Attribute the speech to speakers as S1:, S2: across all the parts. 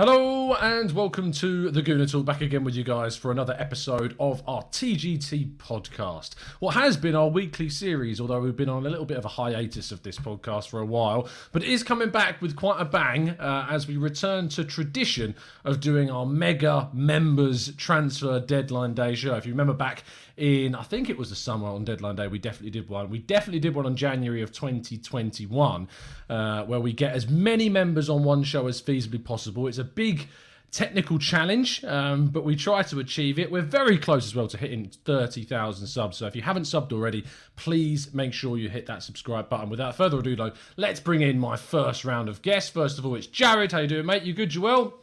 S1: Hello and welcome to the Gooner Talk. Back again with you guys for another episode of our TGT podcast. What has been our weekly series, although we've been on a little bit of a hiatus of this podcast for a while, but it is coming back with quite a bang uh, as we return to tradition of doing our mega members transfer deadline day show. If you remember back in I think it was the summer on deadline day. We definitely did one. We definitely did one on January of 2021, uh, where we get as many members on one show as feasibly possible. It's a big technical challenge, um, but we try to achieve it. We're very close as well to hitting 30,000 subs. So if you haven't subbed already, please make sure you hit that subscribe button. Without further ado, though, let's bring in my first round of guests. First of all, it's Jared. How you doing, mate? You good, You Joel?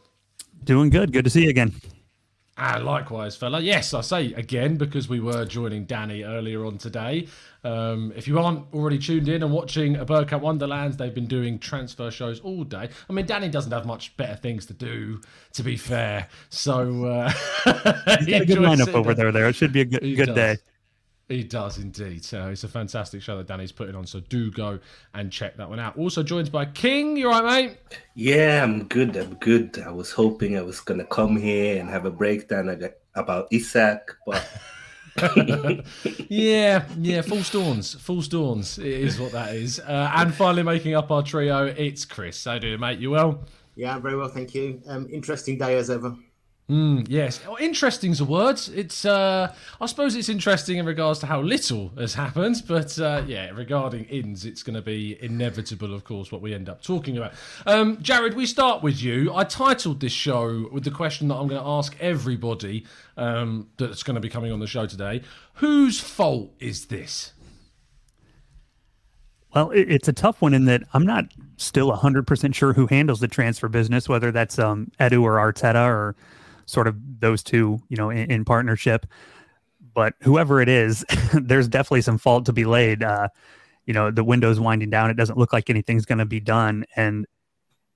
S2: Doing good. Good to see you again.
S1: Ah, likewise, fella. Yes, I say again because we were joining Danny earlier on today. Um, if you aren't already tuned in and watching a Bergkamp Wonderlands, they've been doing transfer shows all day. I mean, Danny doesn't have much better things to do, to be fair. So uh,
S2: He's got a good lineup over there. There, it should be a good, good day.
S1: He does indeed. So it's a fantastic show that Danny's putting on. So do go and check that one out. Also joined by King. You all right, mate?
S3: Yeah, I'm good. I'm good. I was hoping I was going to come here and have a breakdown about Isak, but.
S1: yeah, yeah, full storms, full storms is what that is. Uh, and finally, making up our trio, it's Chris. How do you, mate? You well?
S4: Yeah, very well, thank you. Um, interesting day as ever.
S1: Mm, yes, well, interesting's a word. It's, uh, I suppose, it's interesting in regards to how little has happened, but uh, yeah, regarding ins, it's going to be inevitable, of course, what we end up talking about. Um, Jared, we start with you. I titled this show with the question that I'm going to ask everybody um, that's going to be coming on the show today: Whose fault is this?
S2: Well, it's a tough one in that I'm not still 100% sure who handles the transfer business, whether that's um, Edu or Arteta or sort of those two, you know, in, in partnership. But whoever it is, there's definitely some fault to be laid. Uh, you know, the window's winding down. It doesn't look like anything's going to be done, and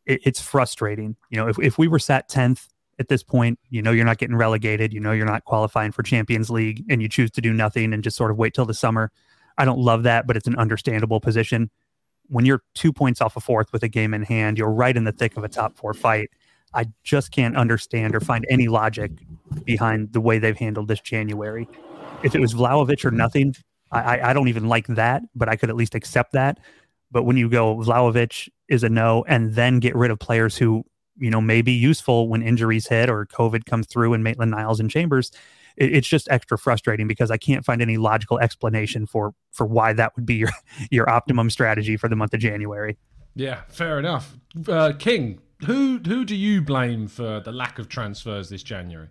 S2: it, it's frustrating. You know, if if we were sat tenth at this point, you know, you're not getting relegated. You know, you're not qualifying for Champions League, and you choose to do nothing and just sort of wait till the summer. I don't love that, but it's an understandable position. When you're two points off a fourth with a game in hand, you're right in the thick of a top four fight I just can't understand or find any logic behind the way they've handled this January. If it was Vlahovic or nothing, I, I don't even like that, but I could at least accept that. But when you go Vlahovic is a no, and then get rid of players who you know may be useful when injuries hit or COVID comes through, and Maitland Niles and Chambers, it, it's just extra frustrating because I can't find any logical explanation for for why that would be your your optimum strategy for the month of January.
S1: Yeah, fair enough. Uh, King, who who do you blame for the lack of transfers this January?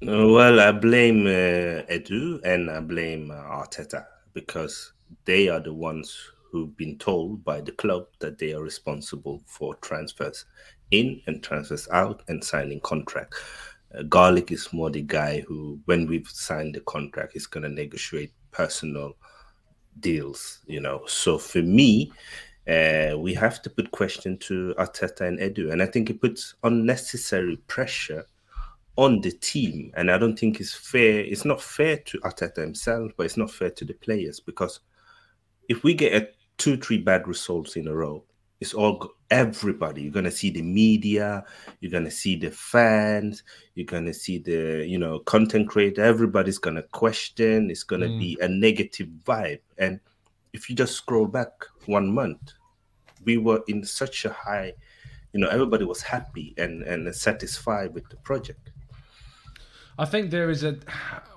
S3: Well, I blame uh, Edu and I blame uh, Arteta because they are the ones who've been told by the club that they are responsible for transfers in and transfers out and signing contract. Uh, Garlick is more the guy who, when we've signed the contract, is going to negotiate personal deals. You know, so for me, uh, we have to put question to Arteta and Edu, and I think it puts unnecessary pressure on the team, and I don't think it's fair. It's not fair to Arteta himself, but it's not fair to the players because if we get a two, three bad results in a row, it's all everybody. You're gonna see the media, you're gonna see the fans, you're gonna see the you know content creator. Everybody's gonna question. It's gonna mm. be a negative vibe. And if you just scroll back one month, we were in such a high, you know, everybody was happy and and satisfied with the project.
S1: I think there is a.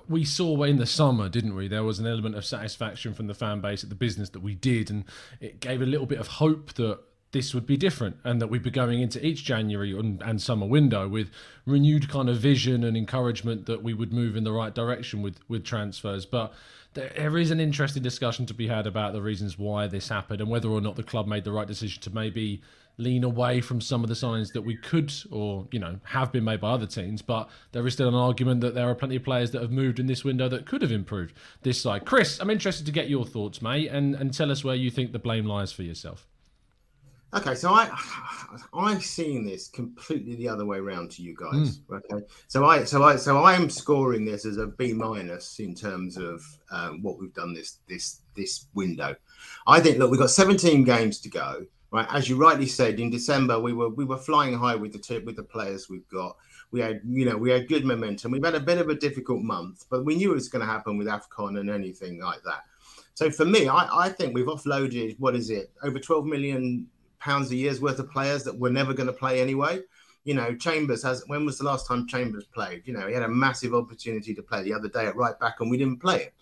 S1: We saw in the summer, didn't we? There was an element of satisfaction from the fan base at the business that we did, and it gave a little bit of hope that this would be different and that we'd be going into each January and, and, summer window with renewed kind of vision and encouragement that we would move in the right direction with with transfers. But there is an interesting discussion to be had about the reasons why this happened and whether or not the club made the right decision to maybe lean away from some of the signs that we could or you know have been made by other teams. But there is still an argument that there are plenty of players that have moved in this window that could have improved this side. Chris i'm interested to get your thoughts mate and and tell us where you think the blame lies for yourself
S4: Okay, so I I've seen this completely the other way around to you guys. Mm. Okay, so I so I so I'm scoring this as a B minus in terms of um, what we've done this this this window. I think look, we've got 17 games to go. Right, as you rightly said, in December we were we were flying high with the t- with the players we've got. We had you know we had good momentum. We've had a bit of a difficult month, but we knew it was going to happen with Afcon and anything like that. So for me, I, I think we've offloaded what is it over 12 million pounds a year's worth of players that were never going to play anyway. You know, Chambers has. When was the last time Chambers played? You know, he had a massive opportunity to play the other day at right back, and we didn't play it.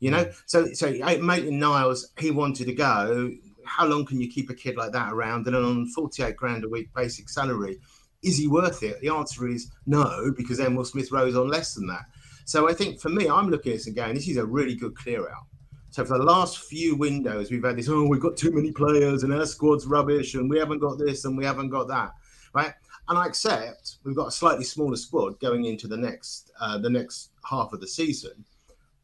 S4: You know, mm. so so Maitland Niles, he wanted to go how long can you keep a kid like that around? And on 48 grand a week basic salary, is he worth it? The answer is no, because Emile Smith Rowe's on less than that. So I think for me, I'm looking at this again. This is a really good clear out. So for the last few windows, we've had this, oh, we've got too many players and our squad's rubbish and we haven't got this and we haven't got that. Right. And I accept we've got a slightly smaller squad going into the next uh, the next half of the season.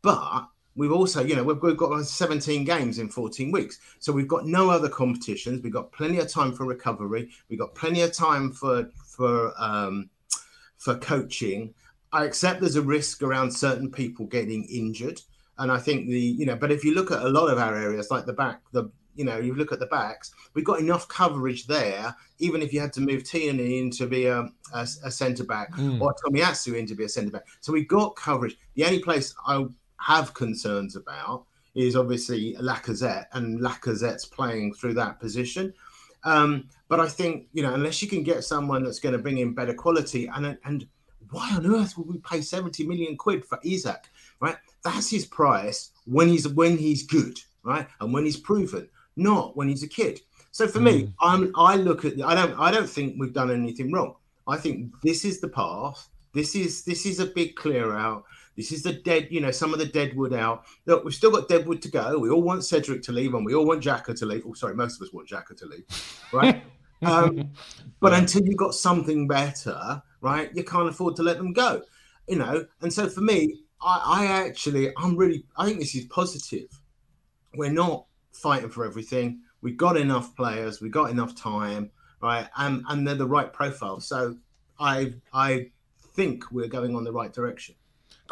S4: But we've also, you know, we've, we've got 17 games in 14 weeks. So we've got no other competitions. We've got plenty of time for recovery. We've got plenty of time for for um, for coaching. I accept there's a risk around certain people getting injured. And I think the, you know, but if you look at a lot of our areas, like the back, the, you know, you look at the backs, we've got enough coverage there, even if you had to move Tierney in to be a, a, a centre back mm. or Tomiyasu in to be a centre back. So we've got coverage. The only place I have concerns about is obviously Lacazette, and Lacazette's playing through that position. Um, but I think you know, unless you can get someone that's going to bring in better quality, and and why on earth would we pay seventy million quid for Isak? That's his price when he's when he's good, right, and when he's proven, not when he's a kid. So for mm. me, hmm. I'm I look at I don't I don't think we've done anything wrong. I think this is the path. This is this is a big clear out. This is the dead, you know, some of the deadwood out. Look, we've still got deadwood to go. We all want Cedric to leave, and we all want Xhaka to leave. Oh, sorry, most of us want Xhaka to leave, right? um, but until you've got something better, right, you can't afford to let them go, you know. And so for me, I, I actually, I'm really, I think this is positive. We're not fighting for everything. We've got enough players. We've got enough time, right? And and they're the right profile. So I I think we're going on the right direction.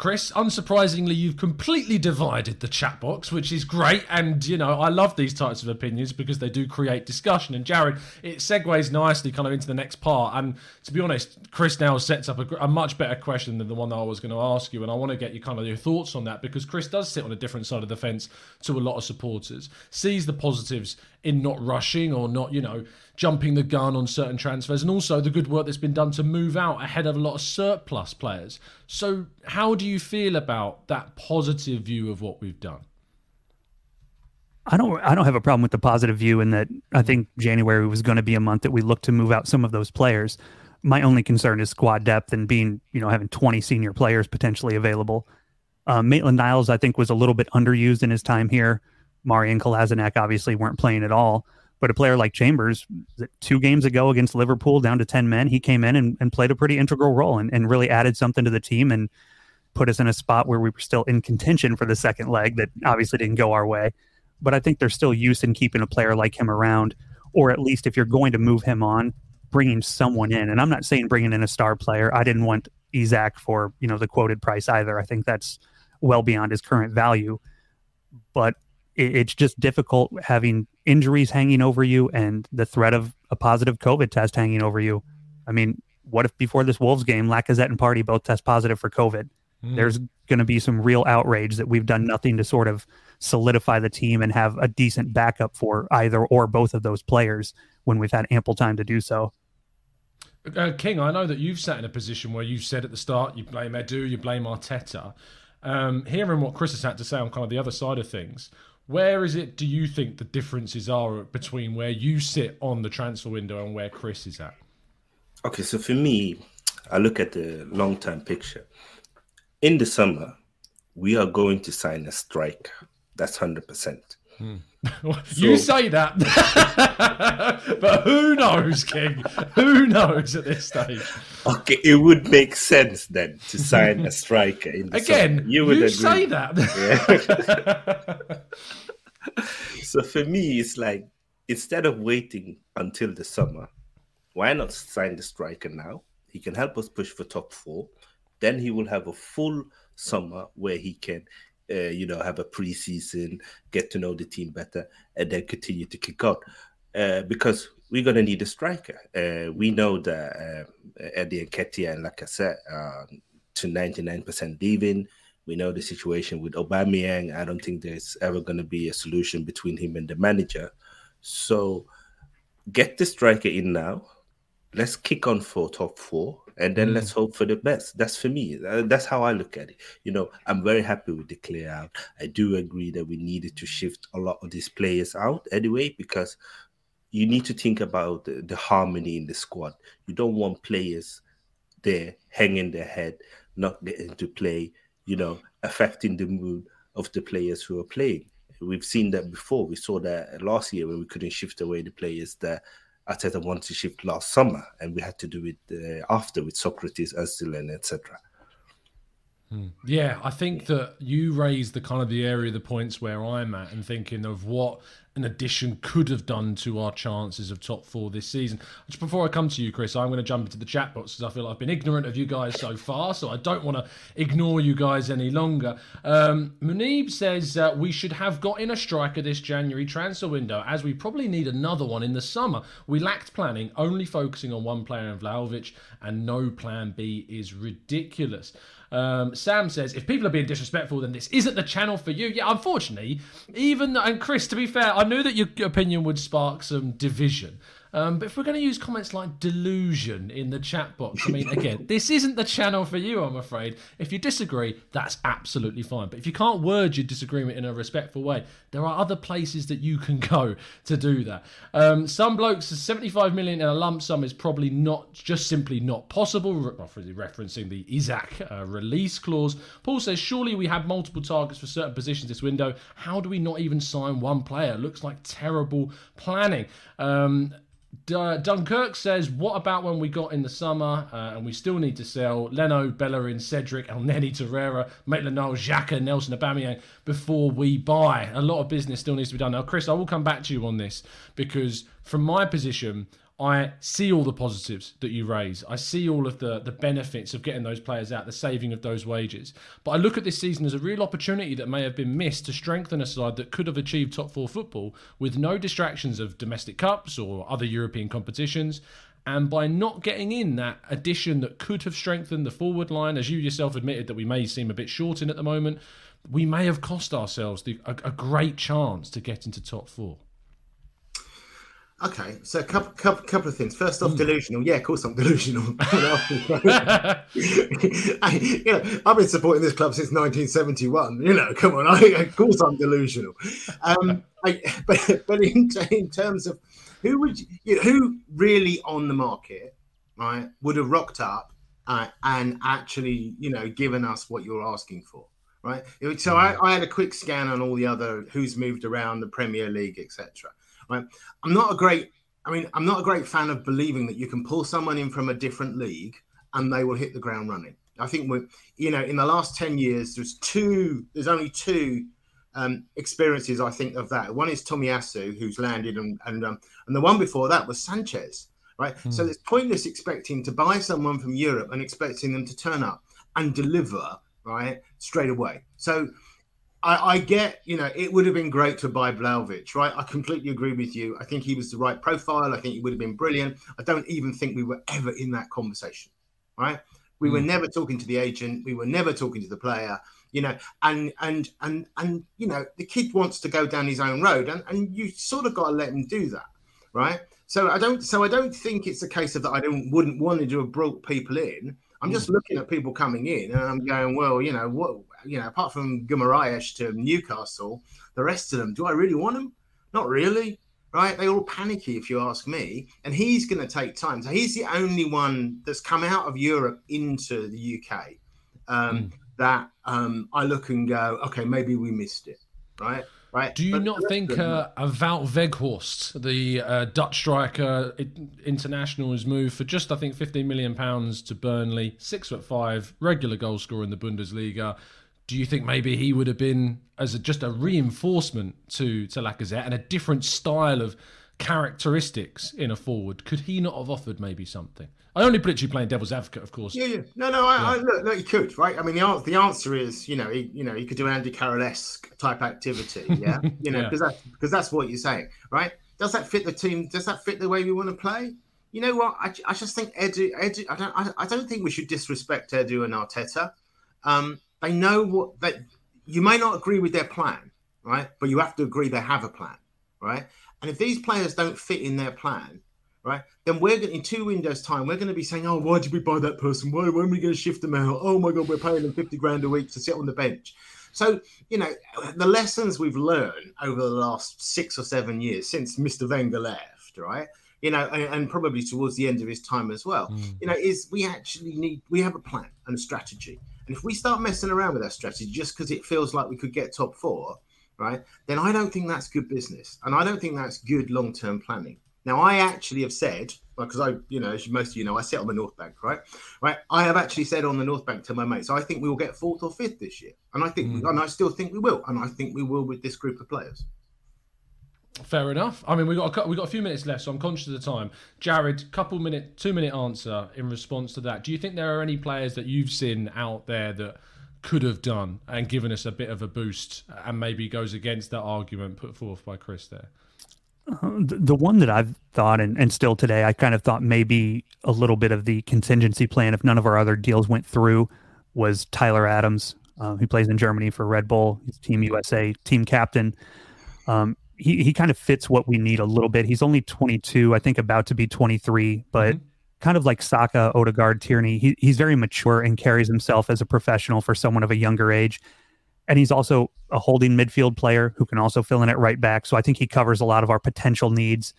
S1: Chris, unsurprisingly, you've completely divided the chat box, which is great. And, you know, I love these types of opinions because they do create discussion. And, Jared, it segues nicely kind of into the next part. And to be honest, Chris now sets up a, a much better question than the one that I was going to ask you. And I want to get you kind of your thoughts on that because Chris does sit on a different side of the fence to a lot of supporters, sees the positives in not rushing or not, you know, jumping the gun on certain transfers, and also the good work that's been done to move out ahead of a lot of surplus players. So, how do you feel about that positive view of what we've done?
S2: I don't I don't have a problem with the positive view in that I think January was going to be a month that we looked to move out some of those players. My only concern is squad depth and being, you know, having 20 senior players potentially available. Um, Maitland Niles, I think, was a little bit underused in his time here. Mari and Kolasinac obviously weren't playing at all. But a player like Chambers, two games ago against Liverpool, down to 10 men, he came in and, and played a pretty integral role and, and really added something to the team and put us in a spot where we were still in contention for the second leg that obviously didn't go our way. But I think there's still use in keeping a player like him around, or at least if you're going to move him on, bringing someone in. And I'm not saying bringing in a star player. I didn't want Isak for you know the quoted price either. I think that's well beyond his current value. But it, it's just difficult having injuries hanging over you and the threat of a positive COVID test hanging over you. I mean, what if before this Wolves game, Lacazette and Partey both test positive for COVID? Mm. There's going to be some real outrage that we've done nothing to sort of solidify the team and have a decent backup for either or both of those players when we've had ample time to do so.
S1: Uh, King, I know that you've sat in a position where you've said at the start you blame Edu, you blame Arteta. Um, hearing what Chris has had to say on kind of the other side of things, where is it do you think the differences are between where you sit on the transfer window and where Chris is at?
S3: Okay, so for me, I look at the long term picture. In the summer, we are going to sign a striker. That's 100%.
S1: Hmm. you say that, but who knows, King? Who knows at this stage?
S3: Okay, it would make sense then to sign a striker. In the
S1: Again,
S3: summer.
S1: you would you say that.
S3: Yeah. so for me, it's like instead of waiting until the summer, why not sign the striker now? He can help us push for top four. Then he will have a full summer where he can uh, you know, have a preseason, get to know the team better, and then continue to kick on. Uh, because we're going to need a striker. Uh, we know that uh, Eddie Nketiah and Lacazette are to 99% leaving. We know the situation with Aubameyang. I don't think there's ever going to be a solution between him and the manager. So get the striker in now. Let's kick on for top four and then mm. let's hope for the best. That's for me. That's how I look at it. You know, I'm very happy with the clear out. I do agree that we needed to shift a lot of these players out anyway because you need to think about the, the harmony in the squad. You don't want players there hanging their head, not getting to play. You know, affecting the mood of the players who are playing. We've seen that before. We saw that last year when we couldn't shift away the players that Arteta wanted to shift last summer, and we had to do it uh, after with Sokratis, Özil, and etc.
S1: Hmm. Yeah, I think that you raised the kind of the area of the points where I'm at and thinking of what an addition could have done to our chances of top four this season. Just before I come to you, Chris, I'm going to jump into the chat box because I feel I've been ignorant of you guys so far, so I don't want to ignore you guys any longer. Um, says uh, we should have got in a striker this January transfer window, as we probably need another one in the summer. We lacked planning, only focusing on one player in Vlahovic, and no plan B is ridiculous. Um, Sam says, if people are being disrespectful, then this isn't the channel for you. Yeah, unfortunately, even, and Chris, to be fair, I knew that your opinion would spark some division. Um, but if we're going to use comments like delusion in the chat box, I mean, again, this isn't the channel for you, I'm afraid. If you disagree, that's absolutely fine. But if you can't word your disagreement in a respectful way, there are other places that you can go to do that. Um, some blokes, 75 million in a lump sum is probably not, just simply not possible, referencing the Isak uh, release clause. Paul says, surely we have multiple targets for certain positions this window. How do we not even sign one player? Looks like terrible planning. Um, D- Dunkirk says, "What about when we got in the summer uh, and we still need to sell Leno, Bellerin, Cedric, Elneny, Torreira, Maitland-Niles, Xhaka, Nelson, Aubameyang before we buy? A lot of business still needs to be done." Now, Chris, I will come back to you on this because from my position, I see all the positives that you raise. I see all of the, the benefits of getting those players out, the saving of those wages. But I look at this season as a real opportunity that may have been missed to strengthen a side that could have achieved top four football with no distractions of domestic cups or other European competitions. And by not getting in that addition that could have strengthened the forward line, as you yourself admitted that we may seem a bit short in at the moment, we may have cost ourselves the, a, a great chance to get into top four.
S4: Okay, so a couple, couple, couple of things. First off, mm. delusional. Yeah, of course I'm delusional. I, you know, I've been supporting this club since 1971. You know, come on. I, of course I'm delusional. Um, I, but but in, in terms of who would you know, who really on the market, right, would have rocked up uh, and actually, you know, given us what you're asking for, right? So I, I had a quick scan on all the other who's moved around the Premier League, etc Right? I'm not a great. I mean, I'm not a great fan of believing that you can pull someone in from a different league and they will hit the ground running. I think we're, you know, in the last 10 years, there's two, there's only two um, experiences, I think, of that. One is Tomiyasu, who's landed, and and, um, and the one before that was Sanchez, right? So it's pointless expecting to buy someone from Europe and expecting them to turn up and deliver, right, straight away. So I, I get, you know, it would have been great to buy Vlahovic, right? I completely agree with you. I think he was the right profile. I think he would have been brilliant. I don't even think we were ever in that conversation, right? We were mm. never talking to the agent. We were never talking to the player, you know, and and and and you know, the kid wants to go down his own road, and, and you sort of got to let him do that, right? So I don't so I don't think it's a case of that I don't wouldn't wanted to have brought people in. I'm mm. just looking at people coming in and I'm going, well, you know, what you know, apart from Guimaraes to Newcastle, the rest of them, do I really want them? Not really, right? They all panicky, if you ask me. And he's going to take time. So he's the only one that's come out of Europe into the UK um, that um, I look and go, okay, maybe we missed it, right? Right.
S1: Do you
S4: But
S1: not think uh, a Wout Weghorst, the uh, Dutch striker international, has moved for just I think 15 million pounds to Burnley, six foot five, regular goal scorer in the Bundesliga? Do you think maybe he would have been as a, just a reinforcement to to Lacazette and a different style of characteristics in a forward? Could he not have offered maybe something? I only literally playing devil's advocate, of course.
S4: Yeah, yeah. No, no. I, I look, look, he could, right? I mean, the answer, the answer is, you know, he, you know, he could do an Andy Carroll-esque type activity, yeah. You know,
S1: Yeah.
S4: because that's because that's what you're saying, right? Does that fit the team? Does that fit the way we want to play? You know what? I, I just think Edu, Edu. I don't. I, I don't think we should disrespect Edu and Arteta. Um, they know what that. You may not agree with their plan, right? But you have to agree they have a plan, right? And if these players don't fit in their plan, right? Then we're going in two windows' time, we're going to be saying, "Oh, why did we buy that person? Why when are we going to shift them out? Oh my God, we're paying them fifty grand a week to sit on the bench." So you know, the lessons we've learned over the last six or seven years since Mr. Wenger left, right? You know, and, and probably towards the end of his time as well. Mm. You know, is we actually need we have a plan and a strategy, and if we start messing around with that strategy just because it feels like we could get top four, right? Then I don't think that's good business, and I don't think that's good long-term planning. Now, I actually have said, because I, you know, as most of you know, I sit on the North Bank, right? Right. I have actually said on the North Bank to my mates, I think we will get fourth or fifth this year, and I think, hmm. and I still think we will, and I think we will with this group of players.
S1: Fair enough. I mean, we got a, we got a few minutes left, so I'm conscious of the time. Jared, couple minute, two minute answer in response to that. Do you think there are any players that you've seen out there that could have done and given us a bit of a boost, and maybe goes against that argument put forth by Chris there?
S2: the the one that I've thought, and, and still today, I kind of thought maybe a little bit of the contingency plan if none of our other deals went through was Tyler Adams, uh, who plays in Germany for Red Bull. He's Team USA team captain. Um, he, he kind of fits what we need a little bit. He's only 22, I think about to be 23, but kind of like Saka, Odegaard, Tierney, he, he's very mature and carries himself as a professional for someone of a younger age and he's also a holding midfield player who can also fill in at right back. So I think he covers a lot of our potential needs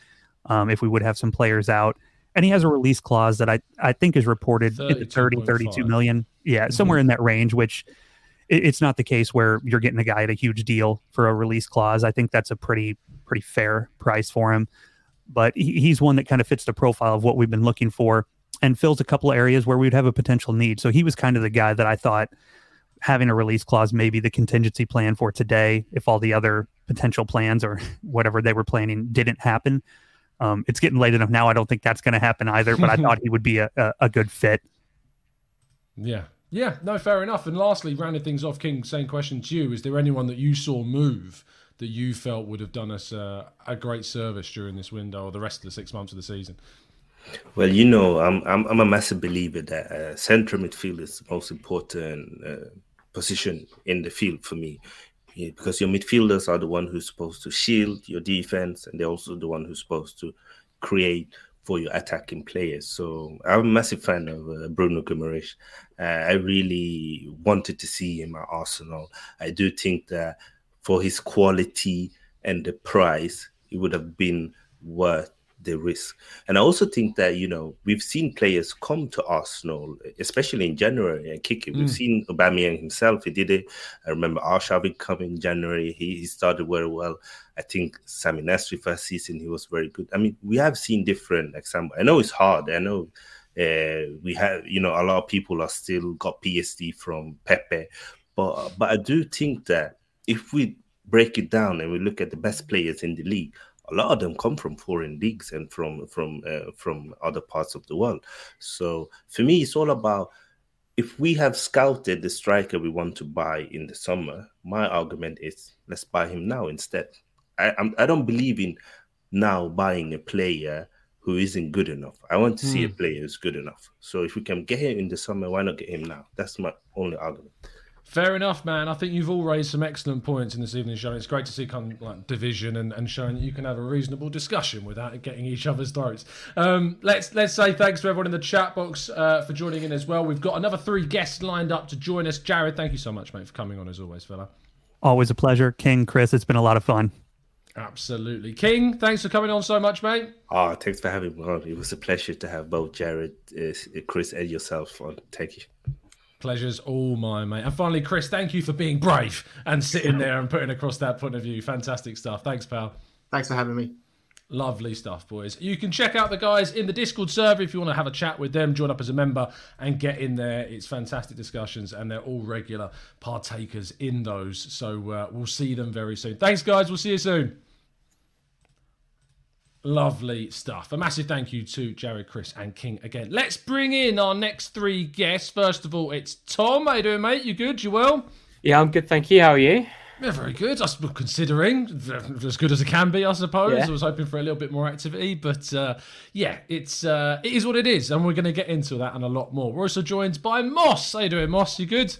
S2: um, if we would have some players out. And he has a release clause that I, I think is reported in the 30, 32
S1: 32.5.
S2: million. Yeah, somewhere in that range, which it, it's not the case where you're getting a guy at a huge deal for a release clause. I think that's a pretty pretty fair price for him. But he, he's one that kind of fits the profile of what we've been looking for and fills a couple of areas where we'd have a potential need. So he was kind of the guy that I thought having a release clause maybe the contingency plan for today if all the other potential plans or whatever they were planning didn't happen. Um, it's getting late enough now. I don't think that's going to happen either. But I thought he would be a, a, a good fit.
S1: Yeah. Yeah, no, fair enough. And lastly, rounding things off, King, same question to you. Is there anyone that you saw move that you felt would have done us uh, a great service during this window or the rest of the six months of the season?
S3: Well, you know, I'm I'm, I'm a massive believer that uh, central midfield is the most important uh, position in the field for me, because your midfielders are the one who's supposed to shield your defense, and they're also the one who's supposed to create for your attacking players. So I'm a massive fan of uh, Bruno Guimaraes. Uh, I really wanted to see him at Arsenal. I do think that for his quality and the price, it would have been worth the risk. And I also think that, you know, we've seen players come to Arsenal, especially in January and kick it. We've seen Aubameyang himself, he did it. I remember Arshavin come in January, he, he started very well. I think Samir Nasri first season, he was very good. I mean, we have seen different examples. I know it's hard. I know uh, we have, you know, a lot of people are still got PSD from Pepe. But, but I do think that if we break it down and we look at the best players in the league, a lot of them come from foreign leagues and from from uh, from other parts of the world. So for me, it's all about if we have scouted the striker we want to buy in the summer. My argument is let's buy him now instead. I I'm, I don't believe in now buying a player who isn't good enough. I want to see a
S1: Hmm.
S3: player who's good enough. So if we can get him in the summer, why not get him now? That's my only argument.
S1: Fair enough, man. I think you've all raised some excellent points in this evening's show. It's great to see kind of like division and, and showing that you can have a reasonable discussion without getting each other's throats. Um, let's let's say thanks to everyone in the chat box uh, for joining in as well. We've got another three guests lined up to join us. Jared, thank you so much, mate, for coming on as always, fella.
S2: Always a pleasure. King, Chris, it's been a lot of fun.
S1: Absolutely, King. Thanks for coming on so much, mate.
S3: Oh, thanks for having me on. It was a pleasure to have both Jared, uh, Chris, and yourself on. Thank you.
S1: Pleasure's all mine, mate. And finally, Chris, thank you for being brave and sitting there and putting across that point of view. Fantastic stuff. Thanks, pal.
S4: Thanks for having me.
S1: Lovely stuff, boys. You can check out the guys in the Discord server if you want to have a chat with them, join up as a member and get in there. It's fantastic discussions and they're all regular partakers in those. So uh, we'll see them very soon. Thanks, guys. We'll see you soon. Lovely stuff. A massive thank you to Jared, Chris, and King again. Let's bring in our next three guests. First of all, it's Tom. How you doing, mate? You good? You well?
S5: Yeah, I'm good, thank you. How are you?
S1: Yeah, very good. I was considering as good as it can be, I suppose.
S5: Yeah.
S1: I was hoping for a little bit more activity, but uh, yeah, it's uh, it is what it is, and we're going to get into that and a lot more. We're also joined by Moss. How you doing, Moss? You good?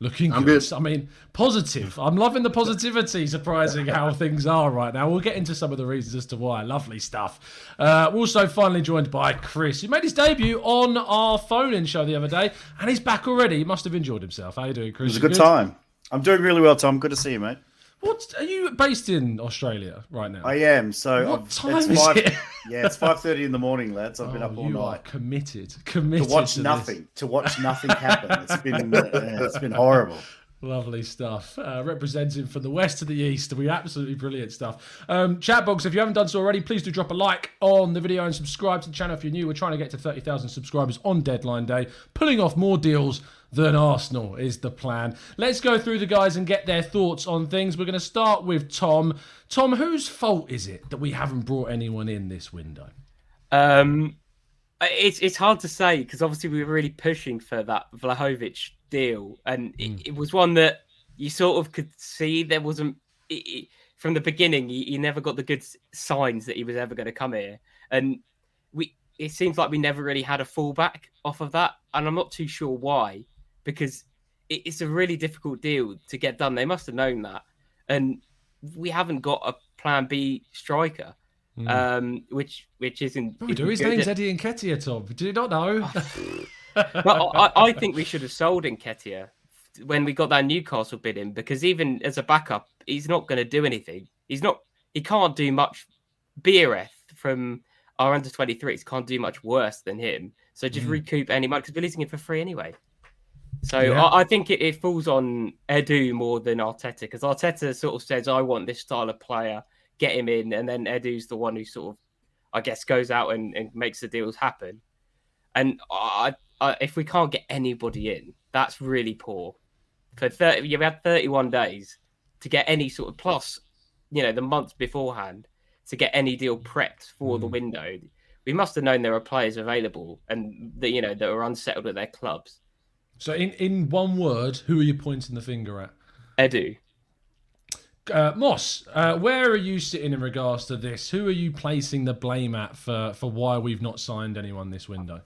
S1: Looking
S6: I'm
S1: good.
S6: good.
S1: I mean, positive. I'm loving the positivity. Surprising how things are right now. We'll get into some of the reasons as to why. Lovely stuff. Uh, we're also finally joined by Chris, who made his debut on our phone-in show the other day, and he's back already. He must have enjoyed himself. How you doing, Chris?
S6: It was a
S1: You
S6: good time. I'm doing really well, Tom. Good to see you, mate.
S1: What are you based in Australia right now?
S6: I am. So
S1: What
S6: I've-
S1: time
S6: it's
S1: is
S6: five,
S1: it?
S6: Yeah, it's five thirty in the morning, lads. I've been
S1: Oh,
S6: up all
S1: night.
S6: night
S1: committed,
S6: to watch
S1: this.
S6: nothing. To watch nothing happen. It's been uh, it's been horrible.
S1: Lovely stuff. Uh, representing from the west to the east. We absolutely brilliant stuff. Um, chat box, if you haven't done so already, please do drop a like on the video and subscribe to the channel if you're new. We're trying to get to 30,000 subscribers on deadline day. Pulling off more deals than Arsenal is the plan. Let's go through the guys and get their thoughts on things. We're going to start with Tom. Tom, whose fault is it that we haven't brought anyone in this window?
S5: Um, it's it's hard to say because obviously we were really pushing for that Vlahovic deal, and it, it was one that you sort of could see there wasn't it, it, from the beginning. You, you never got the good signs that he was ever going to come here, and we it seems like we never really had a fallback off of that, and I'm not too sure why because it, it's a really difficult deal to get done. They must have known that, and we haven't got a plan B striker um, which which isn't.
S1: Oh, do. His
S5: good.
S1: name's Eddie Nketiah, Tom. Do you not know?
S5: well, I, I think we should have sold Nketiah when we got that Newcastle bid in because even as a backup, he's not going to do anything. He's not. He can't do much. Biereth from our under 23s can't do much worse than him. So just
S1: Mm.
S5: recoup any money because we're losing him for free anyway. So
S1: Yeah.
S5: I, I think it, it falls on Edu more than Arteta because Arteta sort of says, "I want this style of player, get him in," and then Edu's the one who sort of, I guess, goes out and, and makes the deals happen. And I, I, if we can't get anybody in, that's really poor. For thirty, you had thirty-one days to get any sort of plus, you know, the month beforehand to get any deal prepped for the mm. window. We must have known there were players available and that you know that were unsettled at their clubs.
S1: So, in, in one word, who are you pointing the finger at?
S5: Edu.
S1: Uh, Moss, uh, where are you sitting in regards to this? Who are you placing the blame at for, for why we've not signed anyone this window?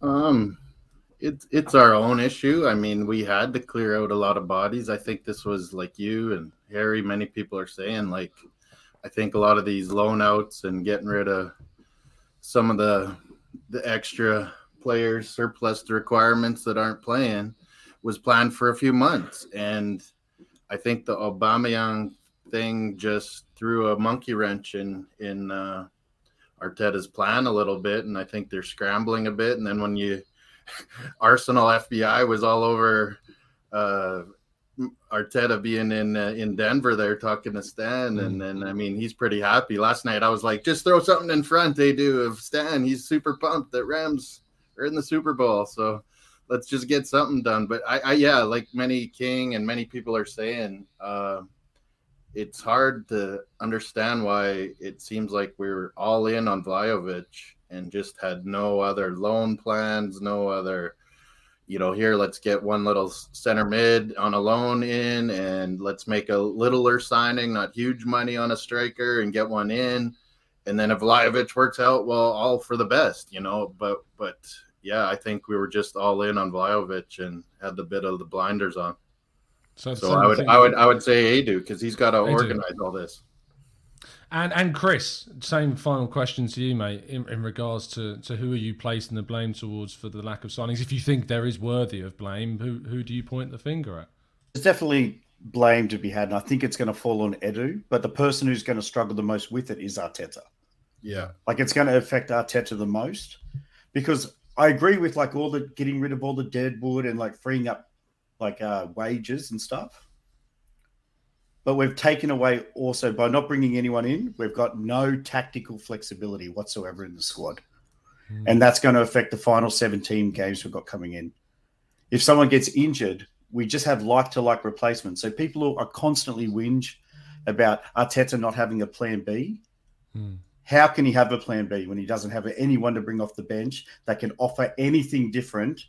S7: Um, it's it's our own issue. I mean, we had to clear out a lot of bodies. I think this was like you and Harry. Many people are saying like, I think a lot of these loan outs and getting rid of some of the the extra players surplus the requirements that aren't playing was planned for a few months, and I think the Aubameyang thing just threw a monkey wrench in in. Uh, Arteta's plan a little bit, and I think they're scrambling a bit. And then when you Arsenal FBI was all over uh, Arteta being in uh, in Denver, there talking to Stan, and then I mean he's pretty happy. Last night I was like, just throw something in front. They do of Stan. He's super pumped that Rams are in the Super Bowl, so let's just get something done. But I, I yeah, like many King and many people are saying. Uh, it's hard to understand why it seems like we were all in on Vlahovic and just had no other loan plans, no other, you know, here let's get one little center mid on a loan in and let's make a littler signing, not huge money on a striker and get one in. And then if Vlahovic works out, well, all for the best, you know. But but yeah, I think we were just all in on Vlahovic and had the bit of the blinders on. So, so I would I would I would say Edu because he's got to organize all this.
S1: And and Chris, same final question to you, mate, in, in regards to, to who are you placing the blame towards for the lack of signings? If you think there is worthy of blame, who who do you point the finger at?
S8: There's definitely blame to be had, and I think it's going to fall on Edu. But the person who's going to struggle the most with it is Arteta.
S1: Yeah,
S8: like it's going to affect Arteta the most because I agree with like all the getting rid of all the dead wood and like freeing up like uh, wages and stuff. But we've taken away also by not bringing anyone in, we've got no tactical flexibility whatsoever in the squad. Mm. And that's going to affect the final 17 games we've got coming in. If someone gets injured, we just have like to like replacements. So people are constantly whinge about Arteta not having a plan B. Mm. How can he have a plan B when he doesn't have anyone to bring off the bench that can offer anything different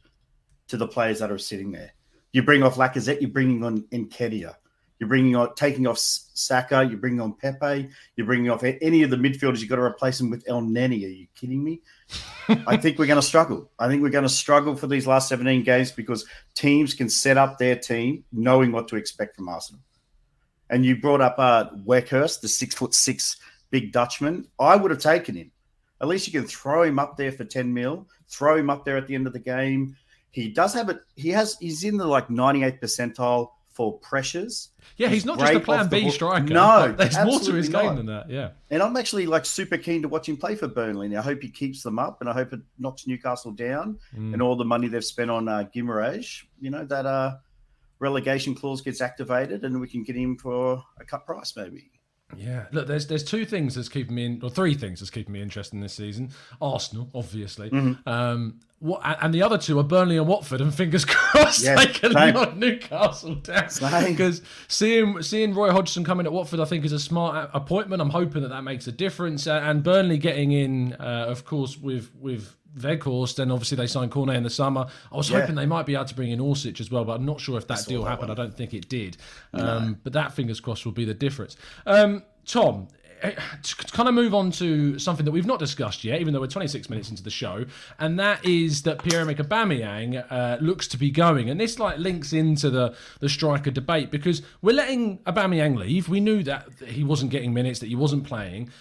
S8: to the players that are sitting there? You bring off Lacazette, you're bringing on Nketiah. You're bringing on taking off Saka. You're bringing on Pepe. You're bringing off any of the midfielders. You've got to replace them with Elneny. Are you kidding me? I think we're going to struggle. I think we're going to struggle for these last 17 games because teams can set up their team knowing what to expect from Arsenal. And you brought up uh, the six foot six big Dutchman. I would have taken him. At least you can throw him up there for 10 mil, throw him up there at the end of the game. He does have it. He has. He's in the like 98th percentile for pressures.
S1: Yeah, he's, he's not just a plan B striker.
S8: No,
S1: there's more to his game than that. Yeah,
S8: and I'm actually like super keen to watch him play for Burnley. And I hope he keeps them up, and I hope it knocks Newcastle down. Mm. And all the money they've spent on uh, Guimaraes, you know, that uh, relegation clause gets activated, and we can get him for a cut price maybe.
S1: Yeah, look, there's there's two things that's keeping me in, or three things that's keeping me interested in this season. Arsenal, obviously,
S8: mm-hmm.
S1: um, what, and the other two are Burnley and Watford, and fingers crossed yeah, they can same. knock Newcastle down. Because seeing seeing Roy Hodgson coming at Watford, I think is a smart appointment. I'm hoping that that makes a difference, and Burnley getting in, uh, of course, with with Weghorst, then obviously they signed Cornet in the summer. I was yeah. hoping they might be able to bring in Orsic as well, but I'm not sure if that deal happened. One. I don't think it did. Um. But that, fingers crossed, will be the difference. Um, Tom, to kind of move on to something that we've not discussed yet, even though we're 26 minutes into the show, and that is that Pierre-Emerick Aubameyang uh, looks to be going, and this like links into the the striker debate because we're letting Aubameyang leave. We knew that he wasn't getting minutes, that he wasn't playing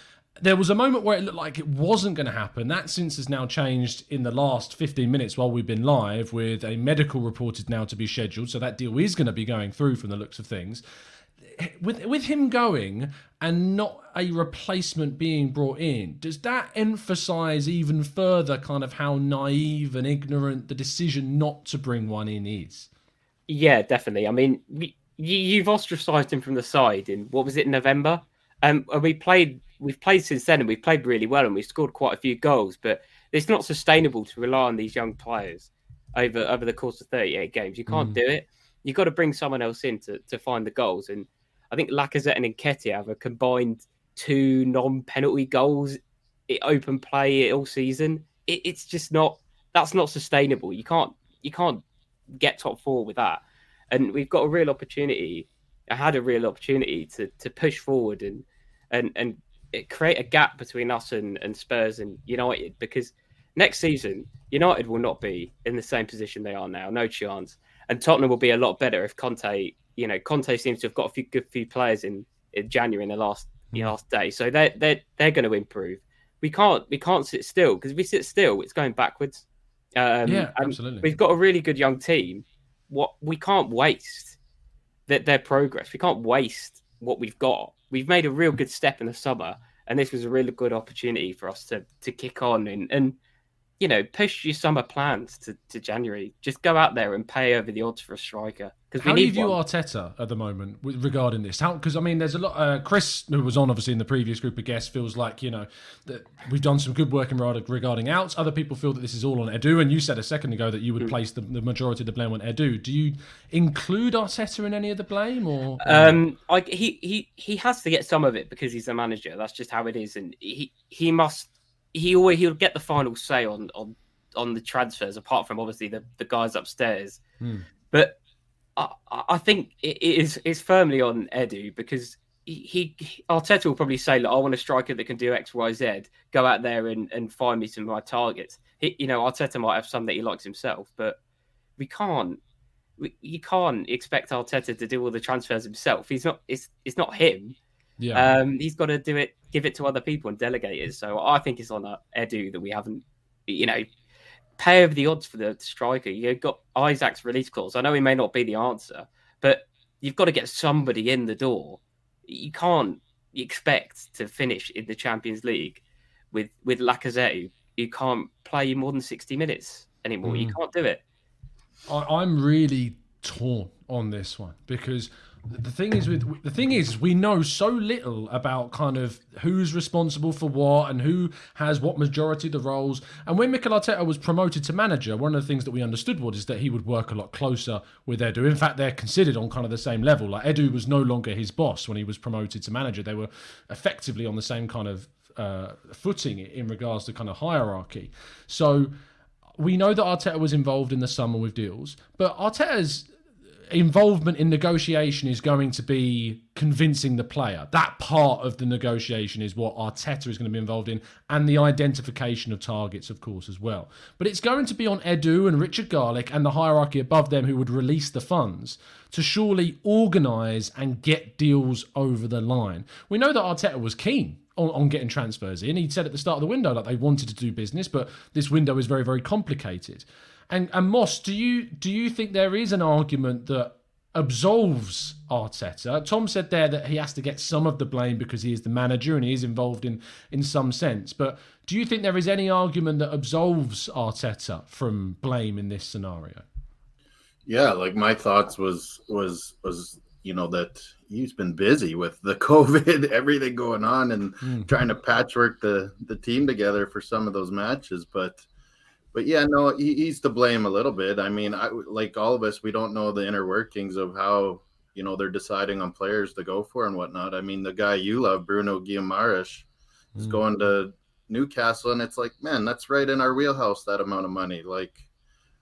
S1: there was a moment where it looked like it wasn't going to happen. That since has now changed in the last 15 minutes while we've been live, with a medical reported now to be scheduled. So that deal is going to be going through from the looks of things. With with him going and not a replacement being brought in, does that emphasise even further kind of how naive and ignorant the decision not to bring one in is?
S5: Yeah, definitely. I mean, you've ostracised him from the side in what was it November? Um, we played we've played since then and we've played really well and we've scored quite a few goals, but it's not sustainable to rely on these young players over over the course of 38 games. You can't mm. do it. You've got to bring someone else in to, to find the goals. And I think Lacazette and Nketiah have a combined two non-penalty goals in open play all season. It, it's just not that's not sustainable. You can't you can't get top four with that. And we've got a real opportunity. I had a real opportunity to to push forward and and and create a gap between us and, and Spurs and United because next season United will not be in the same position they are now, no chance. And Tottenham will be a lot better if Conte, you know, Conte seems to have got a few good few players in, in January in the last mm. last day, so they're they're they're going to improve. We can't we can't sit still because if we sit still, it's going backwards.
S1: Um, yeah, absolutely.
S5: We've got a really good young team. What we can't waste that their progress. We can't waste what we've got we've made a real good step in the summer, and this was a really good opportunity for us to to kick on and and you know, push your summer plans to, to January. Just go out there and pay over the odds for a striker because
S1: How do you view
S5: one.
S1: Arteta at the moment with- regarding this? How because I mean, there's a lot. Uh, Chris, who was on obviously in the previous group of guests, feels like you know that we've done some good work in regard- regarding outs. Other people feel that this is all on Edu, and you said a second ago that you would place the, the majority of the blame on Edu. Do you include Arteta in any of the blame, or
S5: Um, I, he he he has to get some of it because he's a manager. That's just how it is, and he he must he always he'll get the final say on on on the transfers. Apart from obviously the the guys upstairs,
S1: Hmm.
S5: but I I think it it is is firmly on Edu because. He, he Arteta will probably say, "Look, I want a striker that can do X, Y, Z. Go out there and, and find me some of my targets." He, you know, Arteta might have some that he likes himself, but we can't we- you can't expect Arteta to do all the transfers himself. He's not. It's it's not him.
S1: Yeah.
S5: Um, he's got to do it, give it to other people and delegate it. So I think it's on uh, Edu that we haven't, you know, pay over the odds for the striker. You've got Isak's release clause. I know he may not be the answer, but you've got to get somebody in the door. You can't expect to finish in the Champions League with with Lacazette. You can't play more than sixty minutes anymore. You
S1: Mm.
S5: can't do it.
S1: I, I'm really torn on this one because the thing is with the thing is we know so little about kind of who's responsible for what and who has what majority of the roles. And when Mikel Arteta was promoted to manager, one of the things that we understood was is that he would work a lot closer with Edu. In fact, they're considered on kind of the same level. Like Edu was no longer his boss when he was promoted to manager. They were effectively on the same kind of uh, footing in regards to kind of hierarchy. So we know that Arteta was involved in the summer with deals, but Arteta's involvement in negotiation is going to be convincing the player. That part of the negotiation is what Arteta is going to be involved in, and the identification of targets, of course, as well. But it's going to be on Edu and Richard Garlick and the hierarchy above them who would release the funds to surely organise and get deals over the line. We know that Arteta was keen on, on getting transfers in. He said at the start of the window that they wanted to do business, but this window is very, very complicated. And and Moss, do you do you think there is an argument that absolves Arteta? Tom said there that he has to get some of the blame because he is the manager and he is involved in in some sense. But do you think there is any argument that absolves Arteta from blame in this scenario?
S7: Yeah, like my thoughts was was was you know that he's been busy with the COVID, everything going on, and
S1: Mm.
S7: trying to patchwork the the team together for some of those matches. But but yeah, no, he, he's to blame a little bit. I mean, I like all of us, we don't know the inner workings of how you know they're deciding on players to go for and whatnot. I mean, the guy you love, Bruno Guimaraes, is
S1: Mm.
S7: going to Newcastle, and it's like, man, that's right in our wheelhouse. That amount of money, like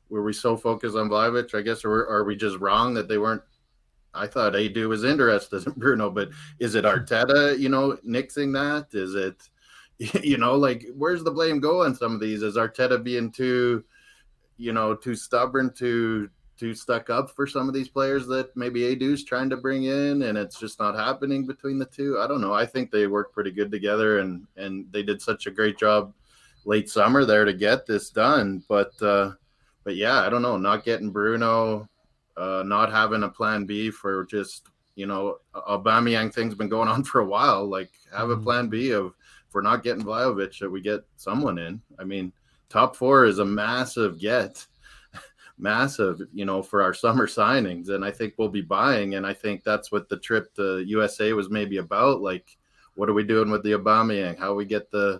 S7: were we so focused on Vlahovic? I guess, or are we just wrong that they weren't? I thought Edu was interested in Bruno, but is it Arteta, you know, nixing that? Is it, you know, like where's the blame go on some of these? Is Arteta being too, you know, too stubborn, too too stuck up for some of these players that maybe Edu's trying to bring in, and it's just not happening between the two? I don't know. I think they work pretty good together, and and they did such a great job late summer there to get this done, but. uh but yeah, I don't know, not getting Bruno, uh, not having a plan B for just you know Aubameyang thing's been going on for a while. Like have a plan B of if we're not getting Vlahovic, that we get someone in. I mean, top four is a massive get, massive, you know, for our summer signings, and I think we'll be buying. And I think that's what the trip to USA was maybe about. Like, what are we doing with the Aubameyang? How we get the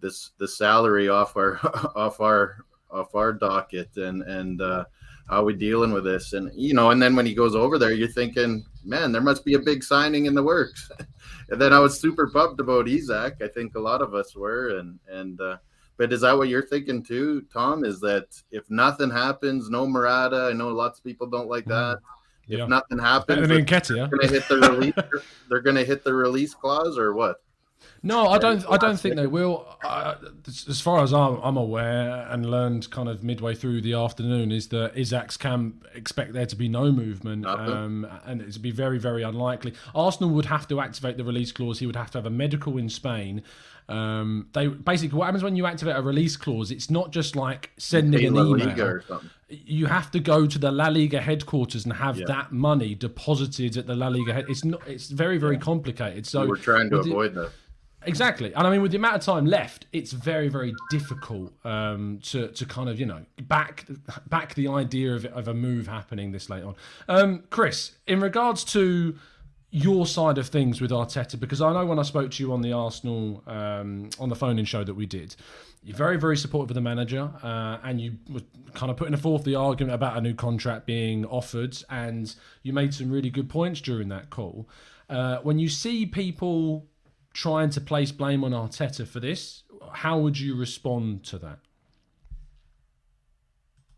S7: this the salary off our off our off our docket and and uh how we dealing with this. And you know and then when he goes over there you're thinking man there must be a big signing in the works. And then i was super pumped about Isak. i think a lot of us were. And and uh but is that what you're thinking too tom? Is that if nothing happens no Murata, i know lots of people don't like that. If
S1: Yeah.
S7: nothing happens
S1: than
S7: they're gonna hit the release they're gonna hit the release clause or what
S1: No, I don't. I don't think they will. Uh, as far as I'm, I'm aware, and learned kind of midway through the afternoon, is that Isak's camp expect there to be no movement, um, and it's be very, very unlikely. Arsenal would have to activate the release clause. He would have to have a medical in Spain. Um, they basically what happens when you activate a release clause. It's not just like sending an email. You have to go to the La Liga headquarters and have
S7: Yeah.
S1: that money deposited at the La Liga. Head. It's not. It's very, very complicated. So
S7: we're trying to avoid that
S1: Exactly, and I mean, with the amount of time left, it's very, very difficult um, to to kind of you know back back the idea of of a move happening this late on. Um, Chris, in regards to your side of things with Arteta, because I know when I spoke to you on the Arsenal um, on the phone-in show that we did, you're very, very supportive of the manager, uh, and you were kind of putting forth the argument about a new contract being offered, and you made some really good points during that call. Uh, when you see people trying to place blame on Arteta for this. How would you respond to that?